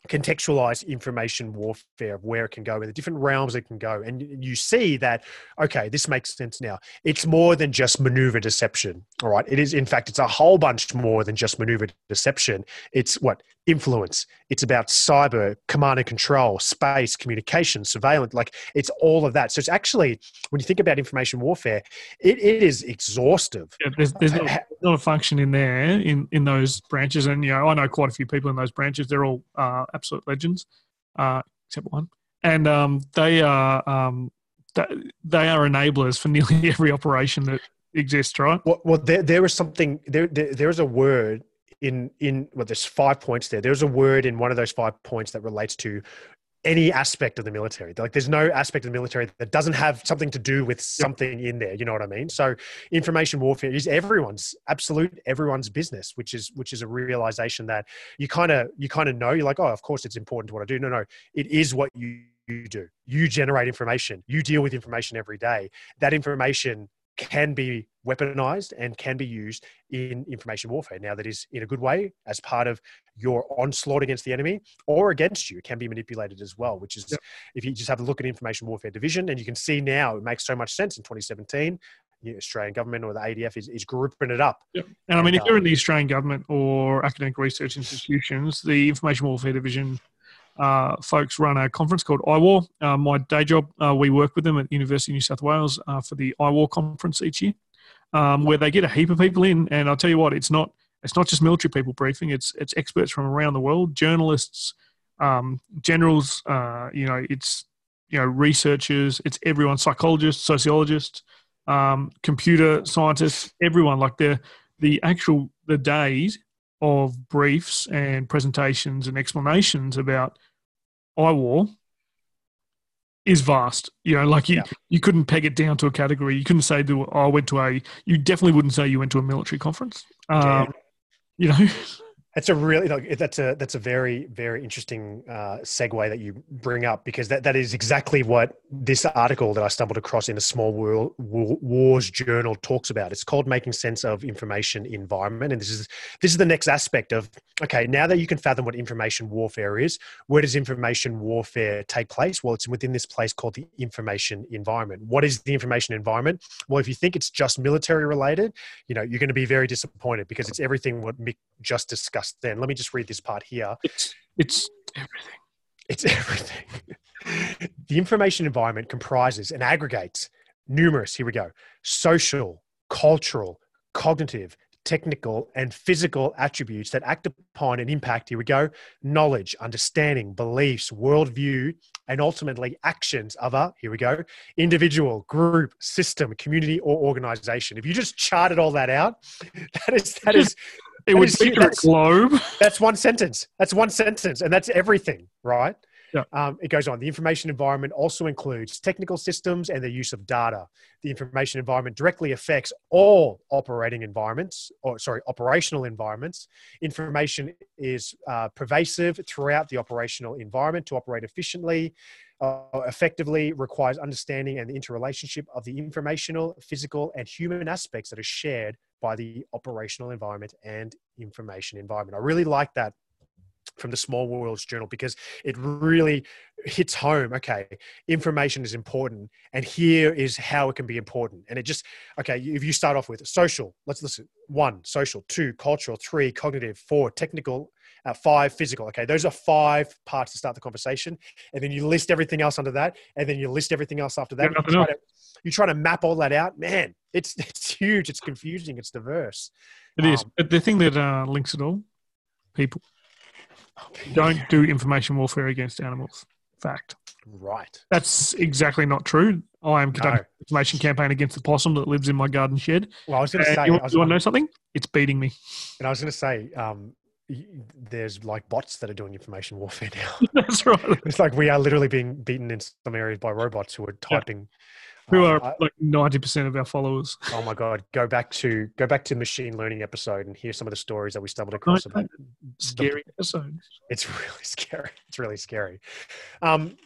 contextualize information warfare of where it can go and the different realms it can go. And you see that okay this makes sense now. It's more than just maneuver deception all right? It is in fact it's a whole bunch more than just maneuver deception. It's what influence it's about cyber command and control space communication surveillance like it's all of that so it's actually when you think about information warfare it, it is exhaustive Yeah, there's, there's not, not a function in there in, in those branches. And, you know, I know quite a few people in those branches. They're all uh, absolute legends, uh, except one. And um, they are um, they are enablers for nearly every operation that exists, right? Well, well there, there is something there, there. There's a word in in well, there's five points there. There's a word in one of those five points that relates to any aspect of the military. Like, there's no aspect of the military that doesn't have something to do with something in there. You know what I mean? So, information warfare is everyone's absolute everyone's business, which is which is a realization that you kind of you kind of know. You're like, oh, of course, it's important to what I do. No, no, it is what you you do. You generate information. You deal with information every day. That information can be weaponized and can be used in information warfare. Now, that is in a good way as part of your onslaught against the enemy or against you. It can be manipulated as well, which is Yep. if you just have a look at information warfare division and you can see now it makes so much sense in 2017. The Australian government or the ADF is, is grouping it up. And I mean, And, if you're uh, in the Australian government or academic research institutions, the Information Warfare Division uh, folks run a conference called IWAR. Uh, my day job, uh, we work with them at University of New South Wales uh, for the IWAR conference each year, um, where they get a heap of people in. And I'll tell you what, it's not it's not just military people briefing; it's it's experts from around the world, journalists, um, generals. Uh, you know, it's you know researchers, it's everyone, psychologists, sociologists, um, computer scientists, everyone. Like the the actual the days of briefs and presentations and explanations about IWAR is vast. You know, like you, Yeah. you couldn't peg it down to a category. You couldn't say, that, oh, I went to a, you definitely wouldn't say you went to a military conference. Yeah. Um, you know, That's a really that's a that's a very very interesting uh, segue that you bring up because that, that is exactly what this article that I stumbled across in a small world wars journal talks about. It's called making sense of information environment, and this is this is the next aspect of okay. Now that you can fathom what information warfare is, where does information warfare take place? Well, it's within this place called the information environment. What is the information environment? Well, if you think it's just military related, you know you're going to be very disappointed because it's everything what Mick just discussed. Then let me just read this part here. it's, it's everything. It's everything. the information environment comprises and aggregates numerous, here we go, social, cultural, cognitive, technical, and physical attributes that act upon and impact, here we go, knowledge, understanding, beliefs, worldview, and ultimately actions of a, here we go, individual, group, system, community, or organization. If you just charted all that out, that is, that is, It That would is- feature a globe. that's one sentence. That's one sentence, and that's everything, right? Yeah. Um, it goes on. The information environment also includes technical systems and the use of data. The information environment directly affects all operating environments, or sorry, operational environments. Information is uh, pervasive throughout the operational environment to operate efficiently. Uh, effectively requires understanding and the interrelationship of the informational, physical, and human aspects that are shared by the operational environment and information environment. I really like that from the Small Wars Journal because it really hits home. Okay, information is important, and here is how it can be important. And it just okay. If you start off with social, let's listen. One, social. Two, cultural. Three, cognitive. Four, technical. Uh, five, physical. Okay, those are five parts to start the conversation, and then you list everything else under that, and then you list everything else after that. You try, to, you try to map all that out. Man, it's it's huge. It's confusing. It's diverse. It is. Um, But the thing that uh, links it all, people don't do information warfare against animals. Fact. Right. That's exactly not true. I am conducting No. an information campaign against the possum that lives in my garden shed. Well, I was going to say. you, want, was, you want to know something? It's beating me. And I was going to say, um, there's like bots that are doing information warfare now. That's right. it's like we are literally being beaten in some areas by robots who are typing. Who Um, are I- like ninety percent of our followers. oh my god! Go back to go back to machine learning episode and hear some of the stories that we stumbled across about. Scary episode. It's really scary. It's really scary. Um,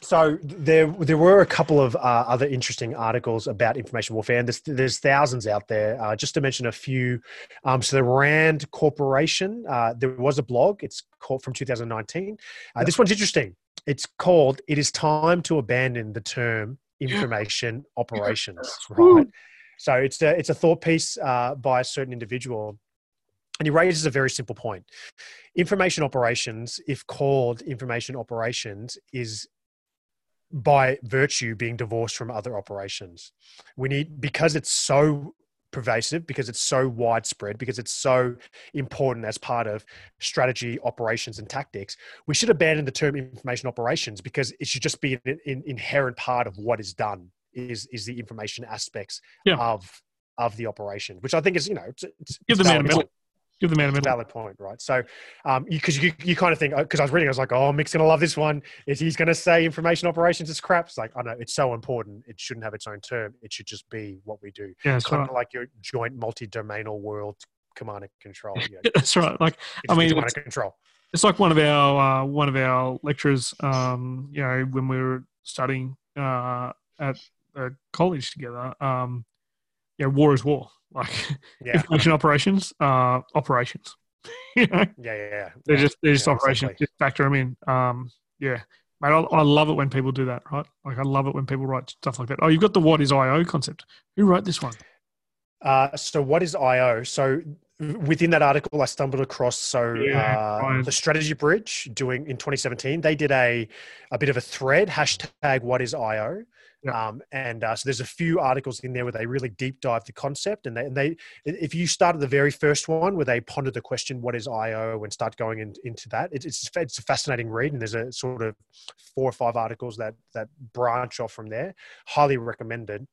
so there, there were a couple of uh, other interesting articles about information warfare, and there's, there's thousands out there. Uh, just to mention a few, um, so the Rand Corporation, uh, there was a blog. It's called from 2019. Uh, This one's interesting. It's called "It is time to abandon the term information operations." Right. So it's a it's a thought piece uh, by a certain individual, and he raises a very simple point. Information operations, if called information operations, is by virtue being divorced from other operations. We need because it's so pervasive, because it's so widespread, because it's so important as part of strategy, operations, and tactics. We should abandon the term information operations because it should just be an, an inherent part of what is done. Is is the information aspects Yeah. of of the operation, which I think is you know it's, it's, Give it's the man a medal. Give the man a It's medal. valid point, right? So, um, because you, you, kind of think, because I was reading, I was like, oh, Mick's gonna love this one. Is he's gonna say information operations is crap? It's like, I know it's so important. It shouldn't have its own term. It should just be what we do. Yeah, that's Kind right. of like your joint multi-domainal world command and control. You know, That's right. Like I mean, command it's- and control. it's like one of our uh, one of our lecturers. Um, you know, when we were studying uh, at uh, college together. Um, you know, war is war. Like Yeah, information operations, uh, operations. you know, yeah, yeah, yeah. they're just they're just yeah, operations. exactly. Just factor them in. Um, yeah, mate, I, I love it when people do that. Right? Like I love it when people write stuff like that. Oh, you've got the what is IO concept. Who wrote this one? Uh, so what is IO? So within that article, I stumbled across so Yeah, uh, the Strategy Bridge doing in 2017. They did a a bit of a thread hashtag What is IO. Yeah. Um, and uh, so there's a few articles in there where they really deep dive the concept, and they, and they if you start at the very first one where they ponder the question what is IO and start going in, into that, it's, it's it's a fascinating read, and there's a sort of four or five articles that that branch off from there. Highly recommended.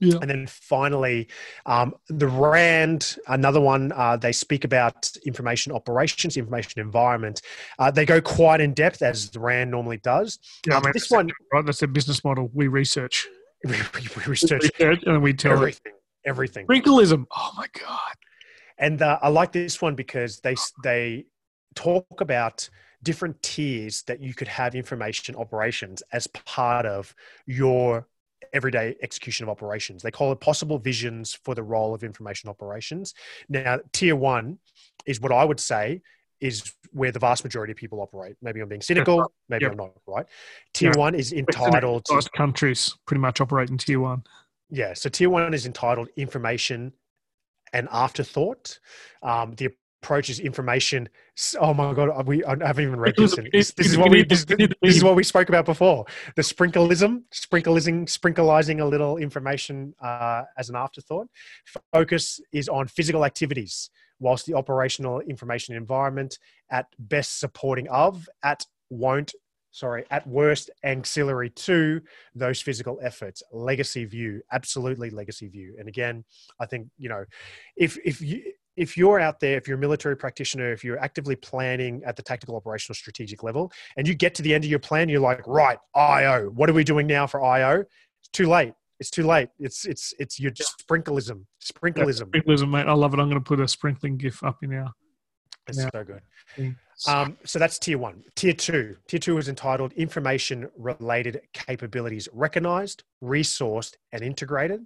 Yeah. And then finally, um, the RAND, another one, uh, they speak about information operations, information environment. Uh, they go quite in depth as the RAND normally does. Yeah, I Um, mean, this one, right? That's a business model. We research, we, we research research, and we tell everything, everything. Sprinkleism. Oh my god. And uh, I like this one because they they talk about different tiers that you could have information operations as part of your everyday execution of operations. They call it possible visions for the role of information operations. Now, tier one is what I would say is where the vast majority of people operate. Maybe I'm being cynical, maybe Yep. I'm not, right? Tier Yeah. one is entitled Most countries pretty much operate in tier one. yeah, so tier one is entitled information and afterthought. Um, the approach is information. Oh my god, we I haven't even read this. This, this is what we this, this is what we spoke about before. The sprinkleism, sprinkleism, sprinkleizing a little information uh, as an afterthought. Focus is on physical activities, whilst the operational information environment at best supporting of, at won't sorry, at worst ancillary to those physical efforts. Legacy view, absolutely legacy view. And again, I think you know, if if you if you're out there, if you're a military practitioner, if you're actively planning at the tactical, operational, strategic level, and you get to the end of your plan, you're like, right, IO. What are we doing now for IO? It's too late. It's too late. It's it's it's your sprinkleism. Sprinkleism. Yeah, sprinkleism, mate. I love it. I'm going to put a sprinkling gif up in our. It's so good. Um, so that's tier one. Tier two. Tier two is entitled Information Related Capabilities Recognized, Resourced, and Integrated.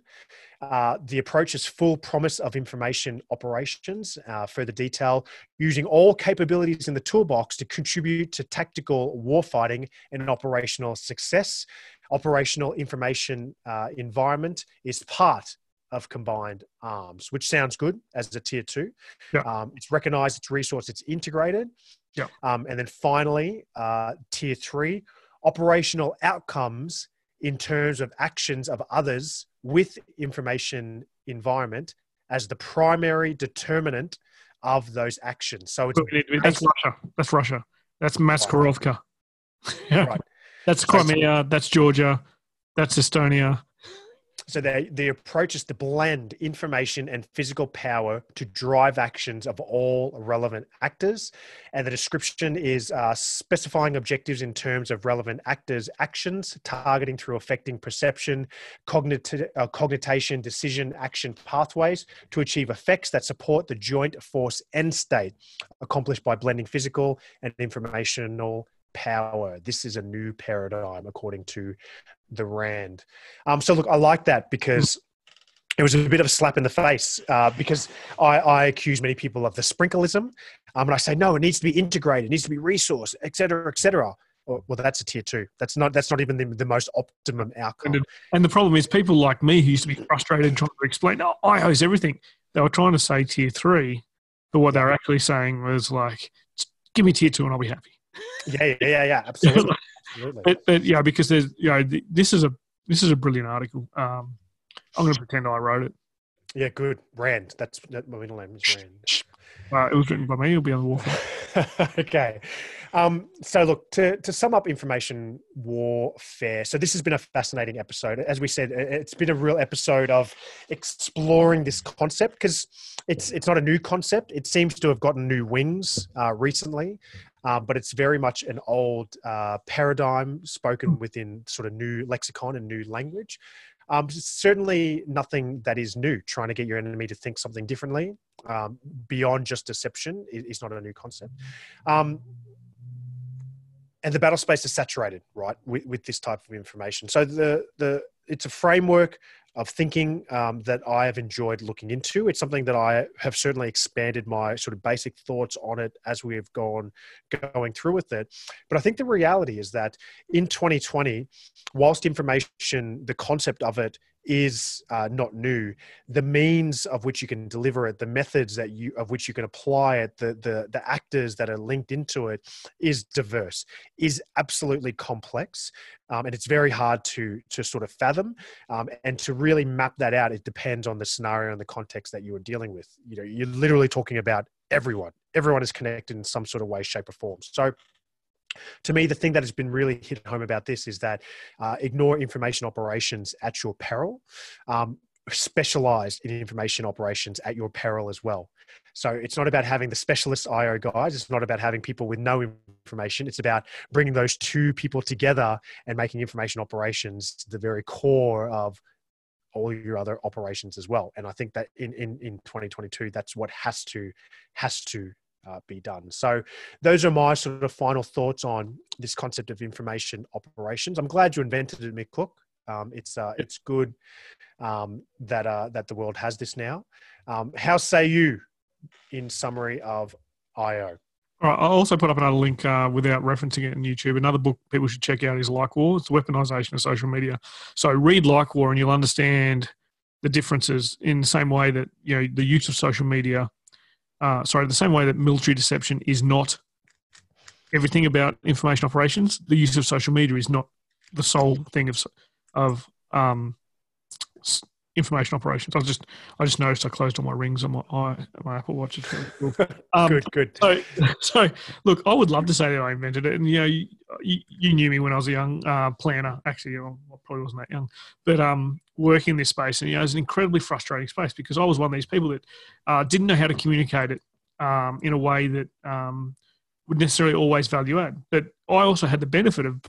Uh, the approach is full promise of information operations. Uh, further detail using all capabilities in the toolbox to contribute to tactical warfighting and operational success. Operational information uh, environment is part of combined arms, which sounds good as a tier two. Yeah. Um, it's recognized, it's resourced, it's integrated. Yeah. Um, and then finally, uh, tier three, operational outcomes in terms of actions of others with information environment as the primary determinant of those actions. So it's that's Russia. That's Russia. That's Maskirovka. right. that's Crimea. That's Georgia. That's Estonia. So the, the approach is to blend information and physical power to drive actions of all relevant actors. And the description is uh, specifying objectives in terms of relevant actors' actions, targeting through affecting perception, cognit- uh, cognition, decision, action pathways to achieve effects that support the joint force end state, accomplished by blending physical and informational power. This is a new paradigm, according to the Rand. Um, so, look, I like that because it was a bit of a slap in the face uh, because I, I, accuse many people of the sprinkleism. Um, and I say, no, it needs to be integrated, it needs to be resourced, et cetera, et cetera. Well, well, that's a tier two. That's not. That's not even the, the most optimum outcome. And, and, the problem is, people like me who used to be frustrated trying to explain, "No, oh, IO's everything." They were trying to say tier three, but what they were actually saying was like, "Give me tier two, and I'll be happy." Yeah, yeah, yeah, yeah absolutely. absolutely. But, but, yeah, because there's you know this is a this is a brilliant article. Um, I'm going to pretend I wrote it. Yeah, good. Rand. That's that, my middle name is Rand. Uh, it was written by me. It'll be on the wall. okay. Um, so, look, to, to sum up information warfare, so this has been a fascinating episode. As we said, it's been a real episode of exploring this concept because it's, it's not a new concept. It seems to have gotten new wings uh, recently. Uh, but it's very much an old uh, paradigm spoken within sort of new lexicon and new language. Um, certainly nothing that is new. Trying to get your enemy to think something differently um, beyond just deception is, not a new concept. Um, and the battle space is saturated, right, with, with this type of information. So the the it's a framework of thinking um, that I have enjoyed looking into. It's something that I have certainly expanded my sort of basic thoughts on it as we have gone going through with it. But I think the reality is that in 2020, whilst information, the concept of it is uh, not new. The means of which you can deliver it, the methods that you of which you can apply it, the the the actors that are linked into it, is diverse, is absolutely complex, um, and it's very hard to to sort of fathom. Um, and to really map that out, it depends on the scenario and the context that you are dealing with. You know, you're literally talking about everyone. Everyone is connected in some sort of way, shape, or form. So to me, the thing that has been really hit home about this is that uh, ignore information operations at your peril. Um, specialized in information operations at your peril as well. So it's not about having the specialist IO guys. It's not about having people with no information. It's about bringing those two people together and making information operations the very core of all your other operations as well. And I think that in, in, in 2022, that's what has to, has to uh, be done. So, those are my sort of final thoughts on this concept of information operations. I'm glad you invented it, Mick Cook. Um, it's uh, it's good um, that uh, that the world has this now. Um, how say you, in summary of IO? All right, I'll also put up another link uh, without referencing it in YouTube. Another book people should check out is LikeWar. It's the weaponization of social media. So read LikeWar and you'll understand the differences in the same way that you know the use of social media uh, sorry, the same way that military deception is not everything about information operations, the use of social media is not the sole thing of of um, information operations. I just I just noticed I closed all my rings on my eye, my Apple Watch. Um, good, good. So, so look, I would love to say that I invented it, and you know, you, you, you knew me when I was a young uh, planner. Actually, I probably wasn't that young, but um, working in this space, and you know, it was an incredibly frustrating space because I was one of these people that uh, didn't know how to communicate it um, in a way that um, would necessarily always value add. But I also had the benefit of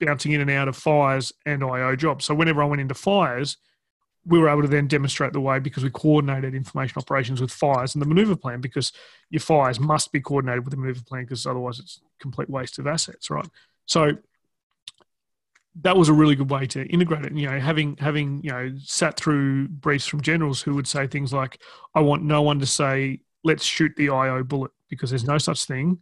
bouncing in and out of fires and IO jobs. So whenever I went into fires we were able to then demonstrate the way because we coordinated information operations with fires and the maneuver plan because your fires must be coordinated with the maneuver plan because otherwise it's complete waste of assets, right? So that was a really good way to integrate it. And, You know, having having you know sat through briefs from generals who would say things like, "I want no one to say let's shoot the IO bullet because there's no such thing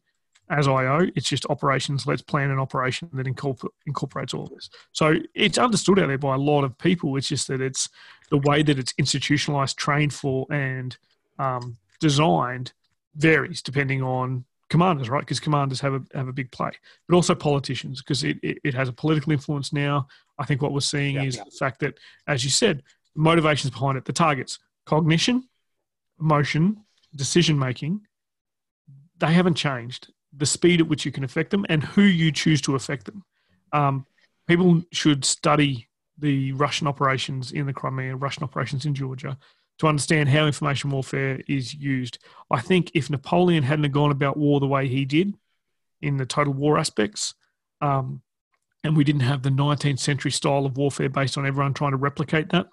as IO. It's just operations. Let's plan an operation that incorporates all of this. So it's understood out there by a lot of people. It's just that it's the way that it's institutionalized, trained for, and um, designed varies depending on commanders, right? Because commanders have a have a big play, but also politicians because it, it, it, has a political influence now. I think what we're seeing yeah, is yeah. the fact that, as you said, motivations behind it, the targets, cognition, emotion, decision making, they haven't changed the speed at which you can affect them and who you choose to affect them. Um, people should study the Russian operations in the Crimea, Russian operations in Georgia, to understand how information warfare is used. I think if Napoleon hadn't gone about war the way he did in the total war aspects, um, and we didn't have the 19th century style of warfare based on everyone trying to replicate that,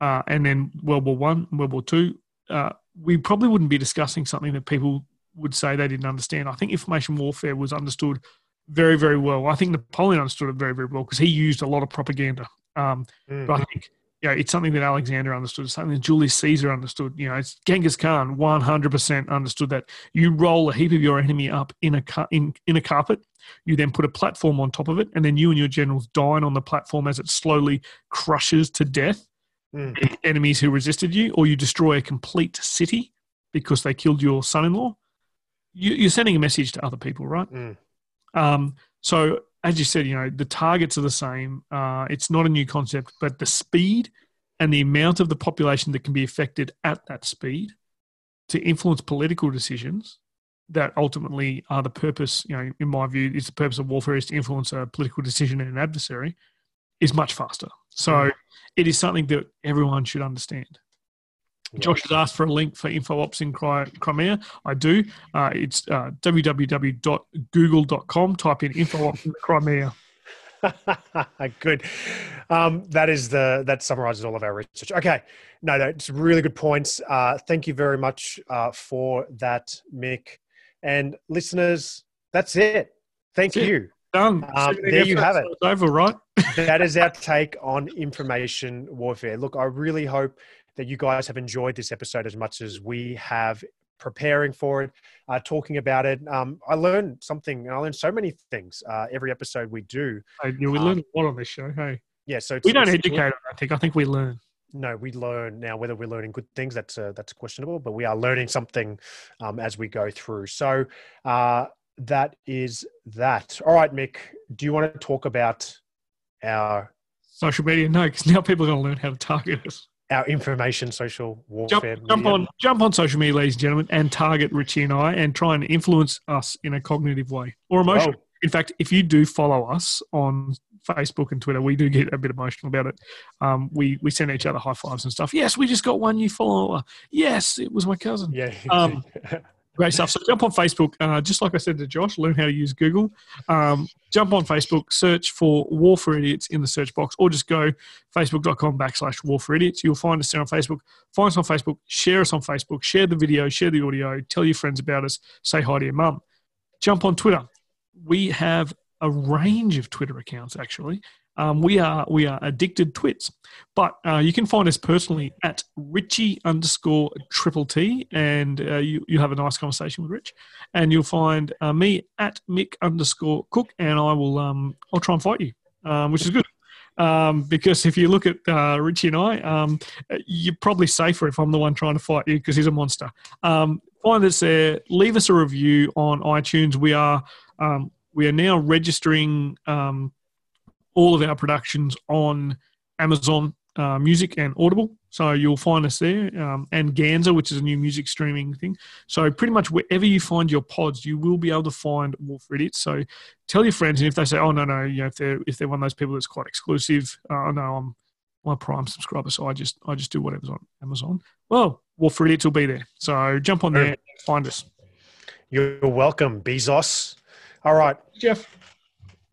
uh, and then World War One, World War Two, uh, we probably wouldn't be discussing something that people would say they didn't understand. I think information warfare was understood very, very well. I think Napoleon understood it very, very well because he used a lot of propaganda. Um, mm. But I think you know, it's something that Alexander understood, something that Julius Caesar understood. You know, it's Genghis Khan 100% understood that you roll a heap of your enemy up in a in in a carpet. You then put a platform on top of it, and then you and your generals dine on the platform as it slowly crushes to death mm. enemies who resisted you, or you destroy a complete city because they killed your son-in-law you, are sending a message to other people, right? Mm. Um, so as you said, you know the targets are the same. Uh, it's not a new concept, but the speed and the amount of the population that can be affected at that speed to influence political decisions that ultimately are the purpose. You know, in my view, is the purpose of warfare is to influence a political decision in an adversary is much faster. So mm. it is something that everyone should understand. Josh has asked for a link for InfoOps in Crimea. I do. Uh, it's uh, www.google.com. Type in InfoOps in Crimea. good. Um, that is the that summarizes all of our research. Okay, no, that's really good points. Uh, thank you very much uh, for that, Mick, and listeners. That's it. Thank that's you. It. Done. Um, there you have it. It's over, right? that is our take on information warfare. Look, I really hope that you guys have enjoyed this episode as much as we have preparing for it, uh, talking about it. Um, I learned something, and I learned so many things uh, every episode we do. yeah, we um, learn a lot on this show. Hey, yeah. So we don't educate. I think. I think we learn. No, we learn now. Whether we're learning good things, that's uh, that's questionable. But we are learning something um, as we go through. So uh, that is that. All right, Mick. Do you want to talk about our social media? No, because now people are going to learn how to target us our information social warfare. Jump, jump, on, jump on social media, ladies and gentlemen, and target Richie and I, and try and influence us in a cognitive way or emotional. Oh. In fact, if you do follow us on Facebook and Twitter, we do get a bit emotional about it. Um, we we send each other high fives and stuff. Yes, we just got one new follower. Yes, it was my cousin. Yeah. Um, Great stuff. So jump on Facebook, uh, just like I said to Josh, learn how to use Google. Um, jump on Facebook, search for War for Idiots in the search box, or just go facebook.com backslash War for Idiots. You'll find us there on Facebook. Find us on Facebook, share us on Facebook, share the video, share the audio, tell your friends about us, say hi to your mum. Jump on Twitter. We have a range of Twitter accounts actually. Um, we are we are addicted twits, but uh, you can find us personally at Richie underscore triple T, and uh, you you have a nice conversation with Rich, and you'll find uh, me at Mick underscore Cook, and I will um I'll try and fight you, um, which is good. Um, because if you look at uh, Richie and I, um, you're probably safer if I'm the one trying to fight you because he's a monster. Um, find us there. Leave us a review on iTunes. We are um, we are now registering um, all of our productions on Amazon uh, Music and Audible. So you'll find us there, um, and Ganza, which is a new music streaming thing. So pretty much wherever you find your pods, you will be able to find War for Idiots. So tell your friends, and if they say, "Oh no, no," you know, if they're if they're one of those people that's quite exclusive, uh, no, I'm my Prime subscriber, so I just I just do whatever's on Amazon. Well, War for Idiots will be there. So jump on there, find us. You're welcome, Bezos. All right, Jeff.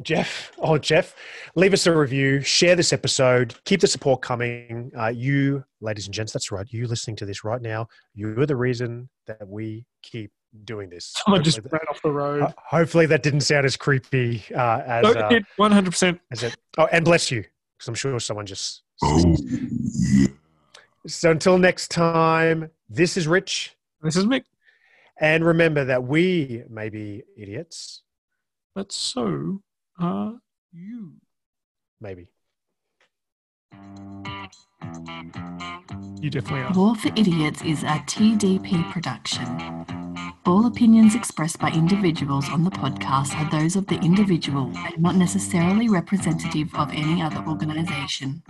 Jeff, oh Jeff, leave us a review, share this episode, keep the support coming. Uh, you, ladies and gents, that's right. You listening to this right now, you're the reason that we keep doing this. Someone just Hopefully ran off the road. that, hopefully that didn't sound as creepy uh, as, uh, One hundred percent. as it. Oh, and bless you, because I'm sure someone just. Oh, So until next time, this is Rich, This is Mick. and remember that we may be idiots, But so are you. maybe. You definitely are. War for Idiots is a TDP production. All opinions expressed by individuals on the podcast are those of the individual and not necessarily representative of any other organisation.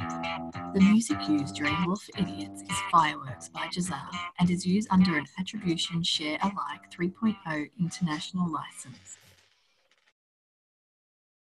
The music used during War for Idiots is Fireworks by Jazar and is used under an Attribution Share Alike 3.0 international license.